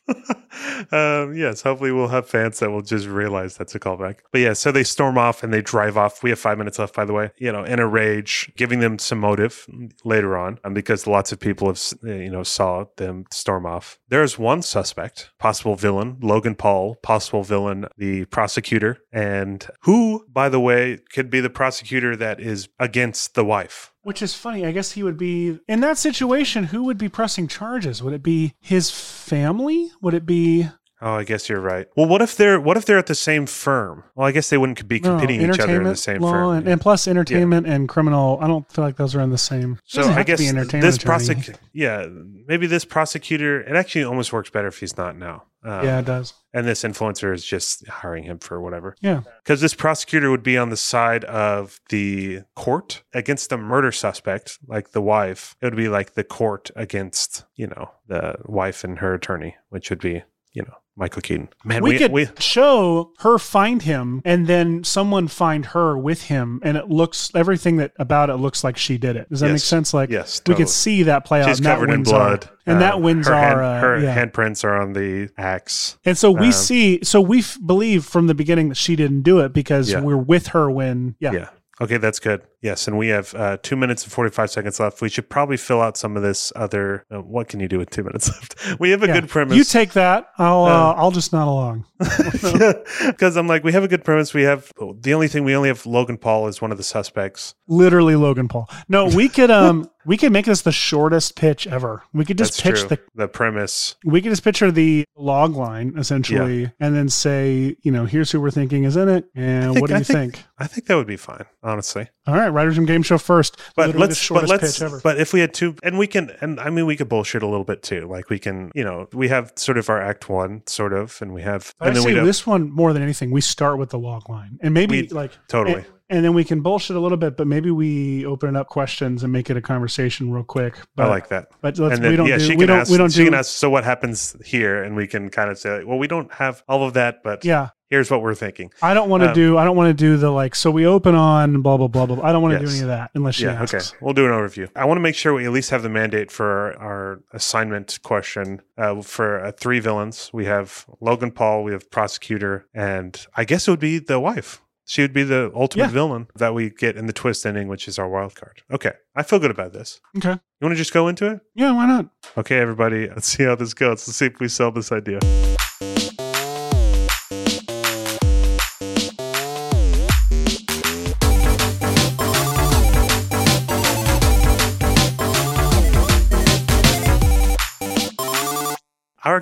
B: um, yes, hopefully we'll have fans that will just realize that's a callback. But yeah, so they storm off and they drive off. We have five minutes left, by the way. You know, in a rage, giving them some motive later on, um, because lots of people have you know saw them storm off. There's one suspect, possible villain, Logan Paul, possible villain, the prosecutor, and who, by the way, could be the prosecutor that is against the wife.
A: Which is funny. I guess he would be in that situation. Who would be pressing charges? Would it be his family? Would it be
B: Oh, I guess you're right. Well, what if they're what if they're at the same firm? Well, I guess they wouldn't be
A: No,
B: competing each other in the same
A: law
B: firm.
A: And, and plus entertainment and criminal. I don't feel like those are in the same.
B: so I guess this prosecutor, yeah, maybe this prosecutor. It actually almost works better if he's not now. Um,
A: Yeah, it does.
B: and this influencer is just hiring him for whatever.
A: Yeah.
B: Because this prosecutor would be on the side of the court against the murder suspect, like the wife. It would be like the court against, you know, the wife and her attorney, which would be, you know, Michael Keaton. Man,
A: we,
B: we,
A: could
B: we,
A: show her find him and then someone find her with him and it looks everything that about it looks like she did it does that make sense like
B: yes,
A: we could see that play out
B: She's
A: and that
B: covered in
A: wins our-
B: blood,
A: and
B: Uh,
A: that wins
B: her
A: our
B: hand-
A: uh,
B: her
A: yeah.
B: handprints are on the axe.
A: and so we
B: um,
A: see so we f- believe from the beginning that she didn't do it because
B: Yeah.
A: we're with her when yeah,
B: Yeah. Okay, that's good. Yes, and we have uh, two minutes and forty-five seconds left. We should probably fill out some of this other. Uh, what can you do with two minutes left? We have a
A: Yeah.
B: good premise.
A: you take that i'll uh,
B: Uh,
A: i'll just nod along
B: because I'm like, we have a good premise. We have the only thing we only have Logan Paul as one of the suspects.
A: literally logan paul no we could um we could make this the shortest pitch ever we could just
B: That's
A: pitch
B: true.
A: the
B: the premise.
A: we could just picture the log line essentially and then say you know here's who we're thinking is in it and
B: think-
A: what do
B: I
A: you think,
B: I think that would be fine, honestly.
A: all right writers room game show first
B: But
A: Literally
B: let's, but let's,
A: pitch ever
B: but if we had two, and we can, and I mean, we could bullshit a little bit too. Like we can, you know, we have sort of our act one, sort of, and we have,
A: But
B: and
A: I
B: then we
A: this one more than anything we start with the log line and maybe
B: We-
A: like
B: totally.
A: and, and then we can bullshit a little bit but maybe we open it up questions and make it a conversation real quick but
B: I like that.
A: but let's
B: and then,
A: we don't
B: yeah,
A: do
B: she
A: we
B: can
A: don't
B: ask,
A: we don't
B: she
A: do
B: can ask, so what happens here? And we can kind of say, like, well, we don't have all of that, but
A: yeah
B: here's what we're thinking.
A: I don't want to
B: Um,
A: do. I don't want to do the like. So we open on blah blah blah blah. I don't want to do any of that unless she
B: Yeah,
A: asks.
B: okay. We'll do an overview. I want to make sure we at least have the mandate for our, our assignment question uh, for uh, three villains. We have Logan Paul, we have prosecutor, and I guess it would be the wife. She would be the ultimate
A: Yeah.
B: villain that we get in the twist ending, which is our wild card. Okay, I feel good about this.
A: Okay.
B: You want to just go into it?
A: Yeah. Why not?
B: Okay, everybody, let's see how this goes. Let's see if we sell this idea.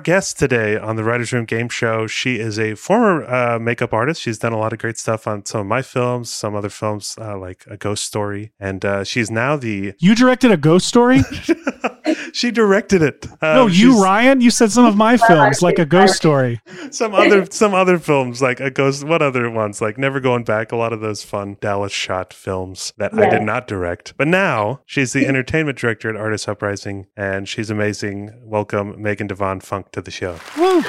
B: Guest today on the Writers Room Game Show, she is a former uh, makeup artist. She's done a lot of great stuff on some of my films, some other films uh, like A Ghost Story, and uh, she's now the.
A: You directed a ghost story?
B: she directed it. Uh,
A: no, you Ryan. You said some of my films, like a ghost story.
B: some other some other films like a ghost what other ones like never going back a lot of those fun dallas shot films that i did not direct but now she's the entertainment director at artist uprising and she's amazing welcome megan devon funk to the show
A: Woo.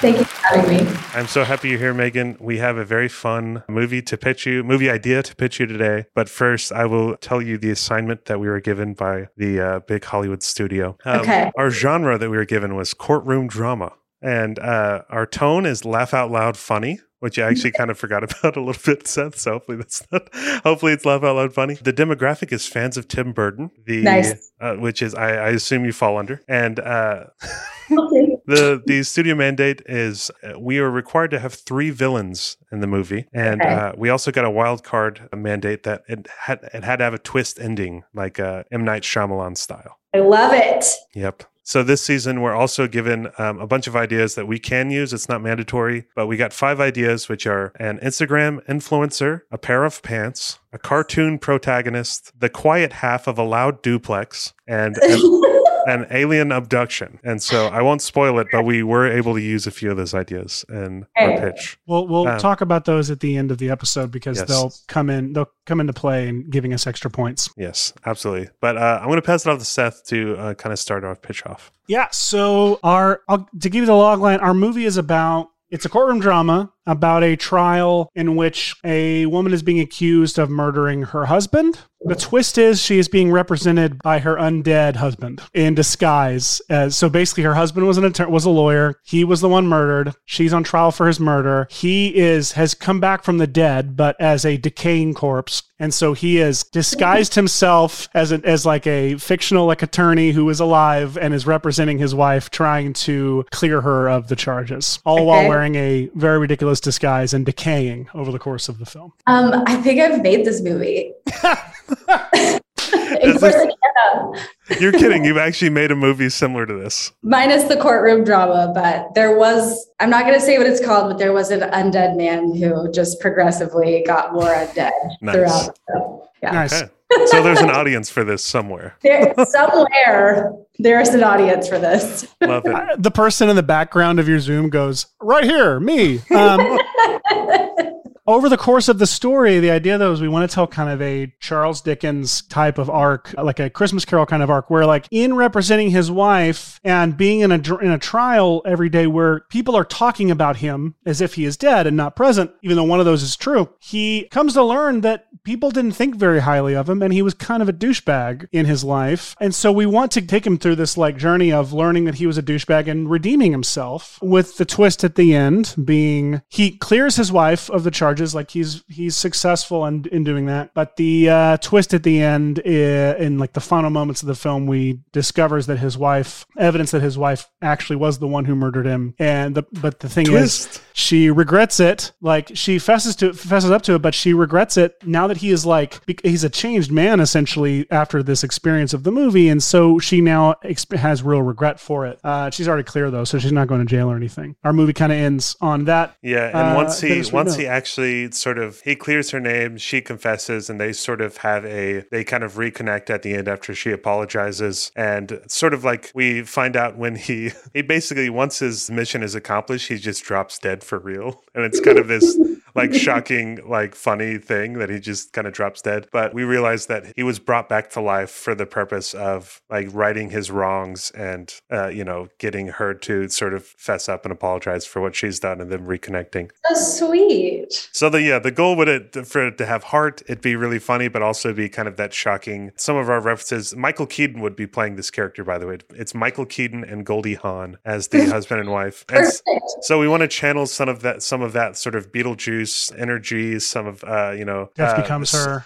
H: Thank you for having me.
B: i'm so happy you're here megan we have a very fun movie to pitch you movie idea to pitch you today but first i will tell you the assignment that we were given by the uh, big hollywood studio Um,
H: Okay.
B: our genre that we were given was courtroom drama and uh, our tone is laugh out loud funny which I actually kind of forgot about a little bit, Seth. So hopefully that's not. Hopefully it's laugh out loud funny. The demographic is fans of Tim Burton, the
H: Nice.
B: uh, which is I, I assume you fall under, and uh,
H: Okay.
B: the the studio mandate is uh, we are required to have three villains in the movie, and
H: Okay.
B: uh, we also got a wild card mandate that it had it had to have a twist ending, like uh, M Night Shyamalan style.
H: I love it.
B: Yep. So this season, we're also given um, a bunch of ideas that we can use. It's not mandatory, but we got five ideas, which are an Instagram influencer, a pair of pants, a cartoon protagonist, the quiet half of a loud duplex, and an, an alien abduction. And so I won't spoil it, but we were able to use a few of those ideas in our pitch.
A: We'll we'll
B: Um,
A: talk about those at the end of the episode because
B: Yes.
A: they'll come in. They'll come into play and giving us extra points.
B: Yes, absolutely. But uh, I'm going to pass it off to Seth to uh, kind of start off pitch off.
A: Yeah. So our I'll, to give you the log line, our movie is about it's a courtroom drama about a trial in which a woman is being accused of murdering her husband. The twist is she is being represented by her undead husband in disguise. As, so basically, her husband was an attorney, was a lawyer. He was the one murdered. She's on trial for his murder. He is has come back from the dead, but as a decaying corpse. And so he has disguised himself as an as like a fictional like attorney who is alive and is representing his wife, trying to clear her of the charges, all while wearing a very ridiculous disguise and decaying over the course of the film.
H: Um, I think I've made this movie. of
B: Is
H: course,
B: this- You're kidding. You've actually made a movie similar to this.
H: Minus the courtroom drama, but there was, I'm not going to say what it's called, but there was an undead man who just progressively got more undead
B: Nice.
H: throughout the film. Yeah.
A: Nice.
B: Okay. So there's an audience for this somewhere.
H: There, somewhere there is an audience for this.
B: Love it.
A: The person in the background of your Zoom goes, right here, me. Um, over the course of the story, the idea though is we want to tell kind of a Charles Dickens type of arc, like a Christmas Carol kind of arc, where like in representing his wife and being in a in a trial every day, where people are talking about him as if he is dead and not present, even though one of those is true. He comes to learn that people didn't think very highly of him, and he was kind of a douchebag in his life, and so we want to take him through this like journey of learning that he was a douchebag and redeeming himself, with the twist at the end being he clears his wife of the charges, like he's he's successful in, in doing that. But the uh, twist at the end, in like the final moments of the film, we discovers that his wife, evidence that his wife actually was the one who murdered him, and the but the thing is, she regrets it. Like she fesses to fesses up to it, but she regrets it now that he is like he's a changed man essentially after this experience of the movie, and so she now exp- has real regret for it. Uh, she's already clear though, so she's not going to jail or anything. Our movie kind of ends on that.
B: Yeah, and
A: Uh,
B: once he once he actually sort of he clears her name, she confesses, and they sort of have a they kind of reconnect at the end after she apologizes, and sort of like we find out when he he basically once his mission is accomplished, he just drops dead for real, and it's kind of this like shocking like funny thing that he just kind of drops dead. But we realized that he was brought back to life for the purpose of like righting his wrongs and uh, you know getting her to sort of fess up and apologize for what she's done, and then reconnecting.
H: So sweet.
B: So the yeah, the goal would it for it to have heart, it'd be really funny, but also be kind of that shocking. Some of our references, Michael Keaton would be playing this character, by the way. It's Michael Keaton and Goldie Hawn as the husband and wife. And
H: Perfect.
B: so we want to channel some of that, some of that sort of Beetlejuice energy, some of uh, you know,
A: Death
B: uh,
A: becomes her.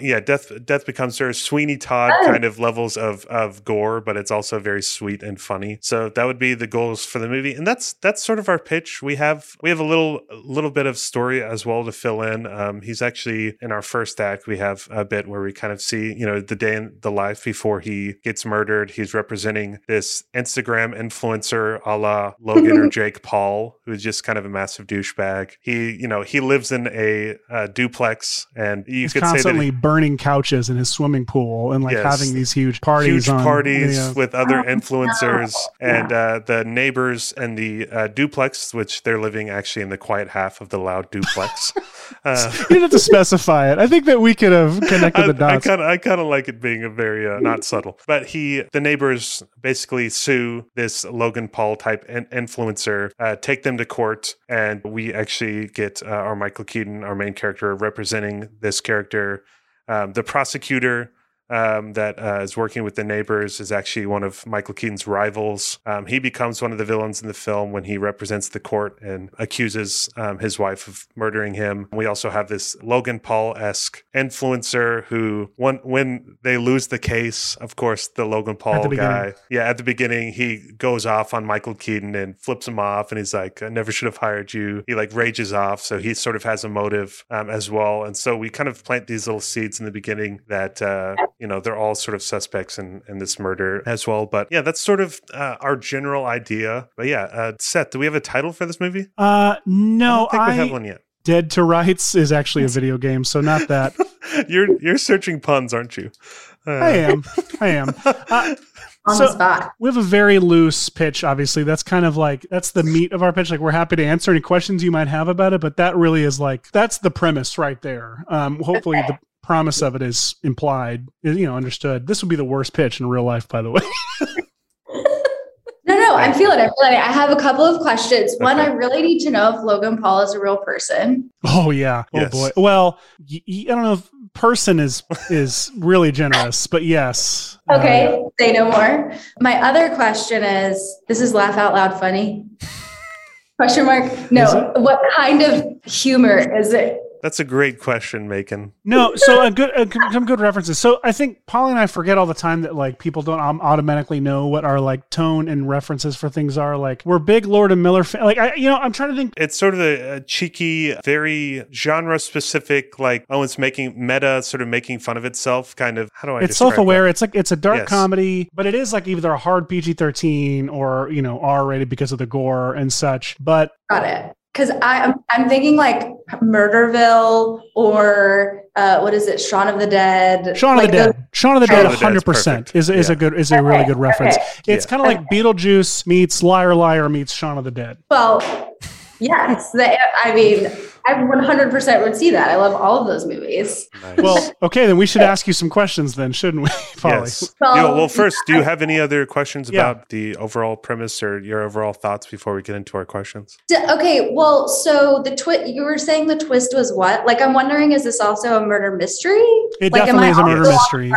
B: Yeah, death death becomes her Sweeney Todd
H: Oh.
B: kind of levels of of gore, but it's also very sweet and funny. So that would be the goals for the movie, and that's that's sort of our pitch. We have we have a little little bit of story as well to fill in. Um, he's actually in our first act. We have a bit where we kind of see you know the day in the life before he gets murdered. He's representing this Instagram influencer a la Logan or Jake Paul, who's just kind of a massive douchebag. He you know he lives in a, uh duplex, and you
A: He's
B: could say that.
A: Burning couches in his swimming pool and like
B: Yes.
A: having these huge parties
B: huge
A: on
B: parties
A: video.
B: with other influencers and uh, the neighbors and the uh, duplex, which they're living actually in the quiet half of the loud duplex. Uh,
A: you didn't have to specify it. I think that we could have connected the dots.
B: I kind of like it being a very uh, not subtle. But he, the neighbors, basically sue this Logan Paul type in- influencer, uh, take them to court, and we actually get uh, our Michael Keaton, our main character, representing this character. Um, the prosecutor um, that uh, is working with the neighbors is actually one of Michael Keaton's rivals. Um, he becomes one of the villains in the film when he represents the court and accuses um, his wife of murdering him. We also have this Logan Paul esque influencer who, when, when they lose the case, of course, the Logan Paul
A: the
B: guy, yeah, at the beginning, he goes off on Michael Keaton and flips him off, and he's like, "I never should have hired you." He like rages off, so he sort of has a motive um, as well. And so we kind of plant these little seeds in the beginning that uh, you know they're all sort of suspects in in this murder as well. But yeah, that's sort of uh, our general idea. But yeah, uh, Seth, do we have a title for this movie?
A: uh,
B: I
A: no,
B: don't think
A: I,
B: we have one yet.
A: Dead to Rights is actually a video game, so not that.
B: you're you're searching puns, aren't you? Uh,
A: I am. I am. Uh,
H: On
A: So-
H: the spot.
A: we have a very loose pitch, obviously. That's kind of like that's the meat of our pitch. Like we're happy to answer any questions you might have about it, but that really is like that's the premise right there. Um, hopefully the promise of it is implied, is, you know, understood. This would be the worst pitch in real life, by the way.
H: No, no, I'm feeling it. I'm feeling it. I have a couple of questions. One,
B: Okay.
H: I really need to know if Logan Paul is a real person.
A: Oh yeah. Oh
B: Yes.
A: boy. Well, y- y- I don't know if person is is really generous, but yes. Uh,
H: Okay, say no more. My other question is this is laugh out loud funny? Question mark? No. What kind of humor is it?
B: That's a great question, Megan.
A: No, so a good a, some good references. So I think Polly and I forget all the time that like people don't um, automatically know what our like tone and references for things are. Like we're big Lord and Miller fan. Like I, you know, I'm trying to think.
B: It's sort of a, a cheeky, very genre specific, like oh, it's making meta, sort of making fun of itself. Kind of how do I?
A: It's
B: describe
A: self aware.
B: that?
A: It's like it's a dark
B: Yes.
A: comedy, but it is like either a hard PG 13 or you know R rated because of the gore and such. But
H: Got it. Because I'm I'm thinking like Murderville or uh, what is it, Shaun of the Dead?
A: Shaun of
H: like
A: the Dead, Shaun of the
B: Shaun
A: Dead,
B: of the Dead's
A: 100 percent is is
B: Yeah.
A: a good is a really good reference.
H: okay.
A: It's
B: Yeah.
A: kind of like Beetlejuice meets Liar Liar meets Shaun of the Dead.
H: Well, yes. The, I mean, I 100% would see that. I love all of those movies.
B: Nice.
A: Well, okay, then we should ask you some questions then, shouldn't we, Polly?
B: yes.
H: Well,
B: Yeah, well, first, do you have any other questions
A: Yeah.
B: about the overall premise or your overall thoughts before we get into our questions?
H: D- Okay, well, so the twist, you were saying the twist was what? Like, I'm wondering, is this also a murder mystery?
A: It
H: Like,
A: definitely
H: I
A: is a murder mystery.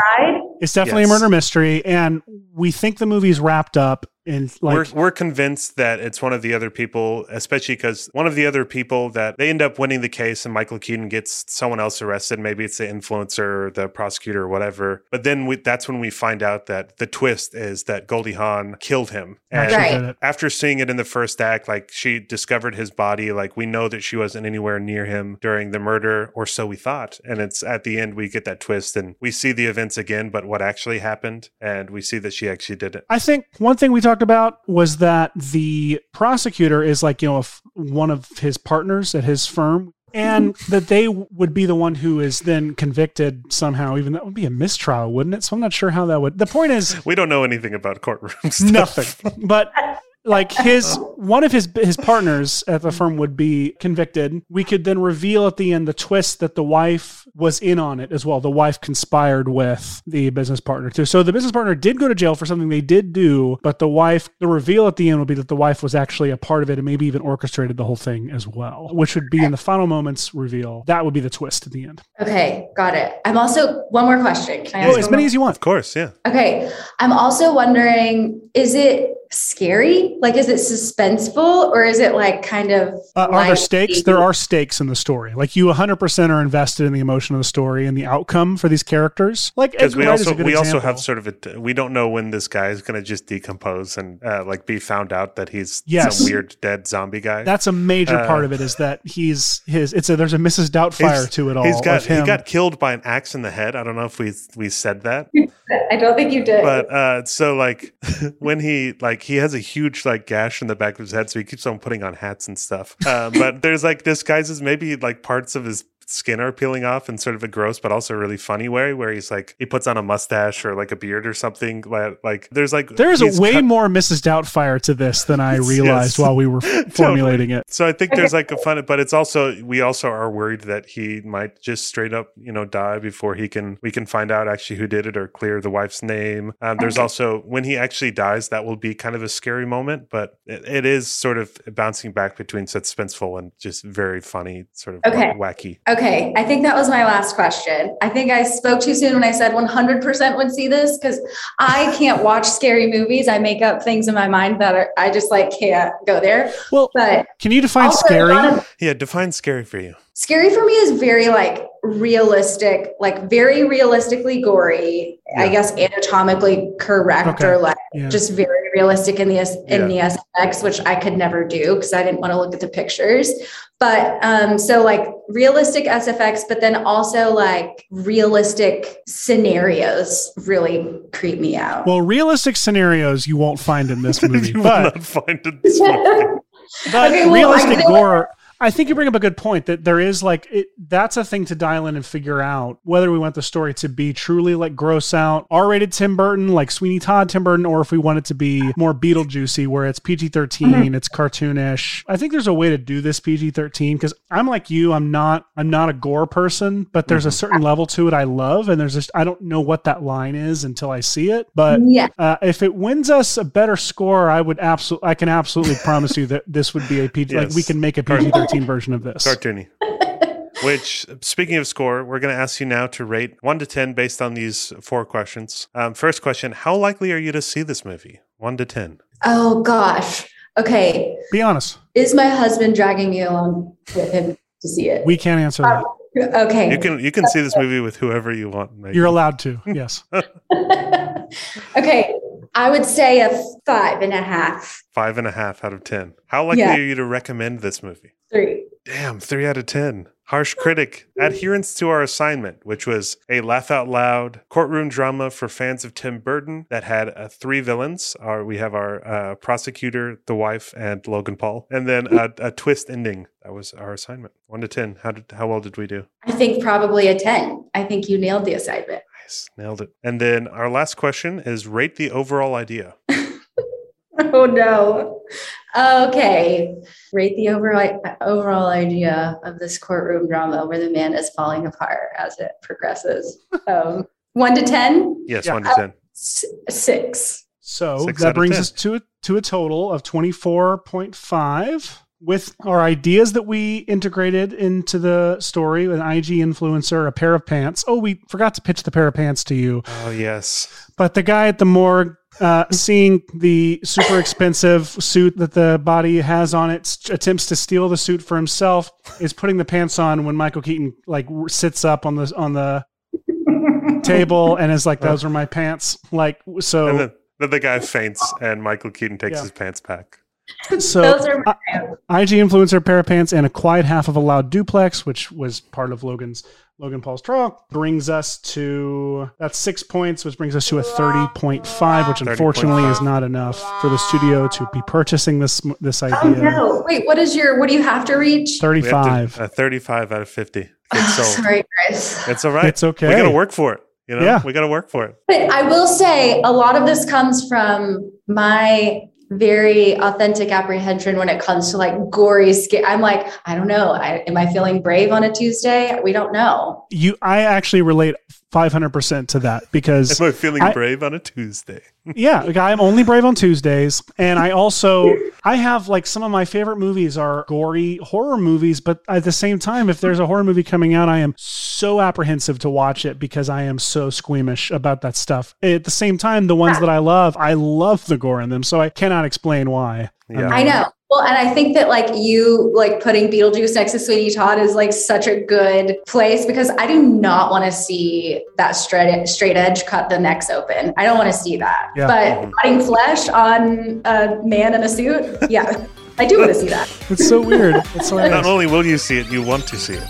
A: It's definitely
B: Yes.
A: a murder mystery, and we think the movie's wrapped up in like
B: we're, we're convinced that it's one of the other people, especially because one of the other people that they end up winning the case and Michael Keaton gets someone else arrested. Maybe it's the influencer or the prosecutor or whatever. But then we, that's when we find out that the twist is that Goldie Hawn killed him. And
H: Right.
B: after seeing it in the first act, like she discovered his body, like we know that she wasn't anywhere near him during the murder, or so we thought. And it's at the end we get that twist and we see the events again, but what actually happened, and we see that she actually did it.
A: I think one thing we talked about was that the prosecutor is like, you know, if one of his partners at his firm, and mm-hmm. that they would be the one who is then convicted somehow. Even that would be a mistrial, wouldn't it? So I'm not sure how that would. The point is
B: We don't know anything about courtroom stuff.
A: nothing, but like his one of his his partners at the firm would be convicted. We could then reveal at the end the twist that the wife was in on it as well. The wife conspired with the business partner too. So the business partner did go to jail for something they did do, but the wife, the reveal at the end would be that the wife was actually a part of it and maybe even orchestrated the whole thing as well, which would be in the final moments reveal. That would be the twist at the end.
H: Okay, got it. I'm also, one more question. Can I
A: Oh, as many
H: more?
A: as you want.
B: Of course, yeah.
H: Okay. I'm also wondering is it scary? Like, is it suspenseful or is it like kind of.
A: Uh, are there stakes? There are stakes in the story. Like you 100% are invested in the emotion of the story and the outcome for these characters. Like
B: Because
A: Edgar
B: we
A: Wright is
B: also
A: a good
B: we also have sort of a we don't know when this guy is going to just decompose and uh, like be found out that he's
A: Yes.
B: some weird dead zombie guy.
A: That's a major
B: Uh,
A: part of it is that he's his. It's a there's a Mrs. Doubtfire to it all.
B: He's got
A: him.
B: he got killed by an axe in the head. I don't know if we we said that,
H: I don't think you did.
B: but uh, so like when he like he has a huge like gash in the back of his head, so he keeps on putting on hats and stuff. Uh, but there's like disguises, maybe like parts of his skin are peeling off in sort of a gross but also really funny way where he's like he puts on a mustache or like a beard or something like, like there's like
A: there is a way
B: cut-
A: more Mrs. Doubtfire to this than I realized
B: yes.
A: while we were formulating it.
B: So I think there's like a fun, but it's also we also are worried that he might just straight up, you know, die before he can we can find out actually who did it or clear the wife's name. Um, there's also when he actually dies, that will be kind of a scary moment, but it, it is sort of bouncing back between suspenseful and just very funny, sort of
H: Okay.
B: wacky.
H: Okay, I think that was my last question. I think I spoke too soon when I said 100% would see this because I can't watch scary movies. I make up things in my mind that are, I just like can't go there.
A: Well,
H: But
A: can you define scary?
H: of-
B: Yeah, define scary for you.
H: Scary for me is very like realistic, like very realistically gory. I guess anatomically correct
A: Okay.
H: or like
A: Yeah.
H: just very realistic in the in
B: Yeah.
H: the SFX, which I could never do because I didn't want to look at the pictures. But um, so like realistic SFX, but then also like realistic scenarios really creep me out.
A: Well, realistic scenarios you won't find in this movie,
B: you will not find it. this movie.
A: But
H: Okay, well,
A: realistic
H: I feel
A: gore. I think you bring up a good point that there is like it, that's a thing to dial in and figure out whether we want the story to be truly like gross out R-rated Tim Burton like Sweeney Todd Tim Burton or if we want it to be more Beetlejuicy where it's PG-13
H: Mm-hmm.
A: it's cartoonish. I think there's a way to do this PG-13 cuz I'm like you I'm not I'm not a gore person but there's
H: Mm-hmm.
A: a certain level to it I love and there's just I don't know what that line is until I see it but
H: yeah.
A: uh, if it wins us a better score, I would absolutely, I can absolutely promise you that this would be a PG. Like we can make a PG thirteen version of this.
B: Cartoony. Which, speaking of score, we're going to ask you now to rate 1 to 10 based on these four questions. Um, first question How likely are you to see this movie? 1 to 10.
H: Oh gosh. Okay.
A: Be honest,
H: Is my husband dragging me along with him to see it?
A: we can't answer that.
H: Okay.
B: You can you can see this movie with whoever you want. Megan.
A: You're allowed to. Yes.
H: okay. I would say a five and a half.
B: Five and a half out of ten. How likely
H: Yeah.
B: are you to recommend this movie?
H: Three.
B: Damn, three out of ten. Harsh critic. Adherence to our assignment, which was a laugh out loud courtroom drama for fans of Tim Burton that had uh, three villains. Our, we have our uh, prosecutor, the wife, and Logan Paul, and then a, a twist ending. That was our assignment. One to ten. How did how well did we do?
H: I think probably a 10. I think you nailed the assignment.
B: Nice, nailed it. And then our last question is rate the overall idea.
H: Oh no. Okay. Rate the overall overall idea of this courtroom drama where the man is falling apart as it progresses. Um, one to ten.
B: Yes,
A: Yeah.
B: one to ten.
H: S- six.
A: So
B: Six
A: that brings
B: 10.
A: us to a, to a total of 24.5 with our ideas that we integrated into the story an IG influencer, a pair of pants. Oh, we forgot to pitch the pair of pants to you.
B: Oh yes.
A: But the guy at the morgue uh, seeing the super expensive suit that the body has on it, attempts to steal the suit for himself, is putting the pants on when Michael Keaton like sits up on the on the table and is like, "Those are my pants." Like so.
B: And then, then the guy faints, and Michael Keaton takes
A: Yeah.
B: his pants back.
A: So
H: Those are my
A: I- IG influencer pair of pants and a quiet half of a loud duplex, which was part of Logan's Logan Paul's trial, brings us to that's six points, which brings us to a thirty point five, which
B: 30.5.
A: unfortunately is not enough for the studio to be purchasing this this
H: Oh
A: idea.
H: no. Wait, what is your what do you have to reach?
A: Thirty
B: We have to-
A: five.
B: A thirty-five out of fifty.
H: Oh,
B: It's sold.
H: sorry, Chris.
B: It's all right.
A: It's okay.
B: We got to work for it. You know,
A: Yeah.
B: we got to work for it.
H: But I will say a lot of this comes from my very authentic apprehension when it comes to like gory skin. I'm like, I don't know. I, am I feeling brave on a Tuesday? We don't know.
A: You, I actually relate five hundred percent to that because
B: Am I feeling
A: I-
B: brave on a Tuesday?
A: Yeah, like, I'm only brave on Tuesdays, and I also I have like some of my favorite movies are gory horror movies, but at the same time, if there's a horror movie coming out, I am so apprehensive to watch it because I am so squeamish about that stuff. At the same time, the ones that I love, I love the gore in them, so I cannot explain why.
B: Yeah.
H: I know. Well, and I think that like you like putting Beetlejuice next to Sweeney Todd is like such a good place because I do not want to see that straight straight edge cut the necks open. I don't want to see that.
A: Yeah.
H: But cutting flesh on a man in a suit, yeah, I do want to see that.
A: It's so weird. It's hilarious.
B: Not only will you see it, you want to see it.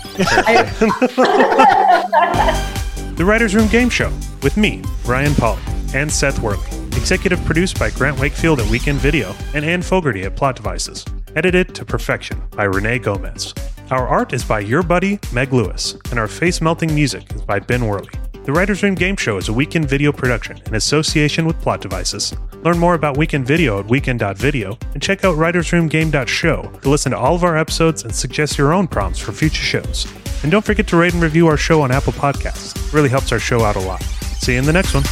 B: The Writers Room Game Show with me, Ryan Polly, and Seth Worley. Executive produced by Grant Wakefield at Weekend Video and Anne Fogerty at Plot Devices. Edited to perfection by Rene Gomez. Our art is by your buddy, Meg Lewis, and our face melting music is by Ben Worley. The Writers Room Game Show is a Weekend Video production in association with Plot Devices. Learn more about Weekend Video at weekend.video and check out writersroomgame.show to listen to all of our episodes and suggest your own prompts for future shows. And don't forget to rate and review our show on Apple Podcasts. It really helps our show out a lot. See you in the next one.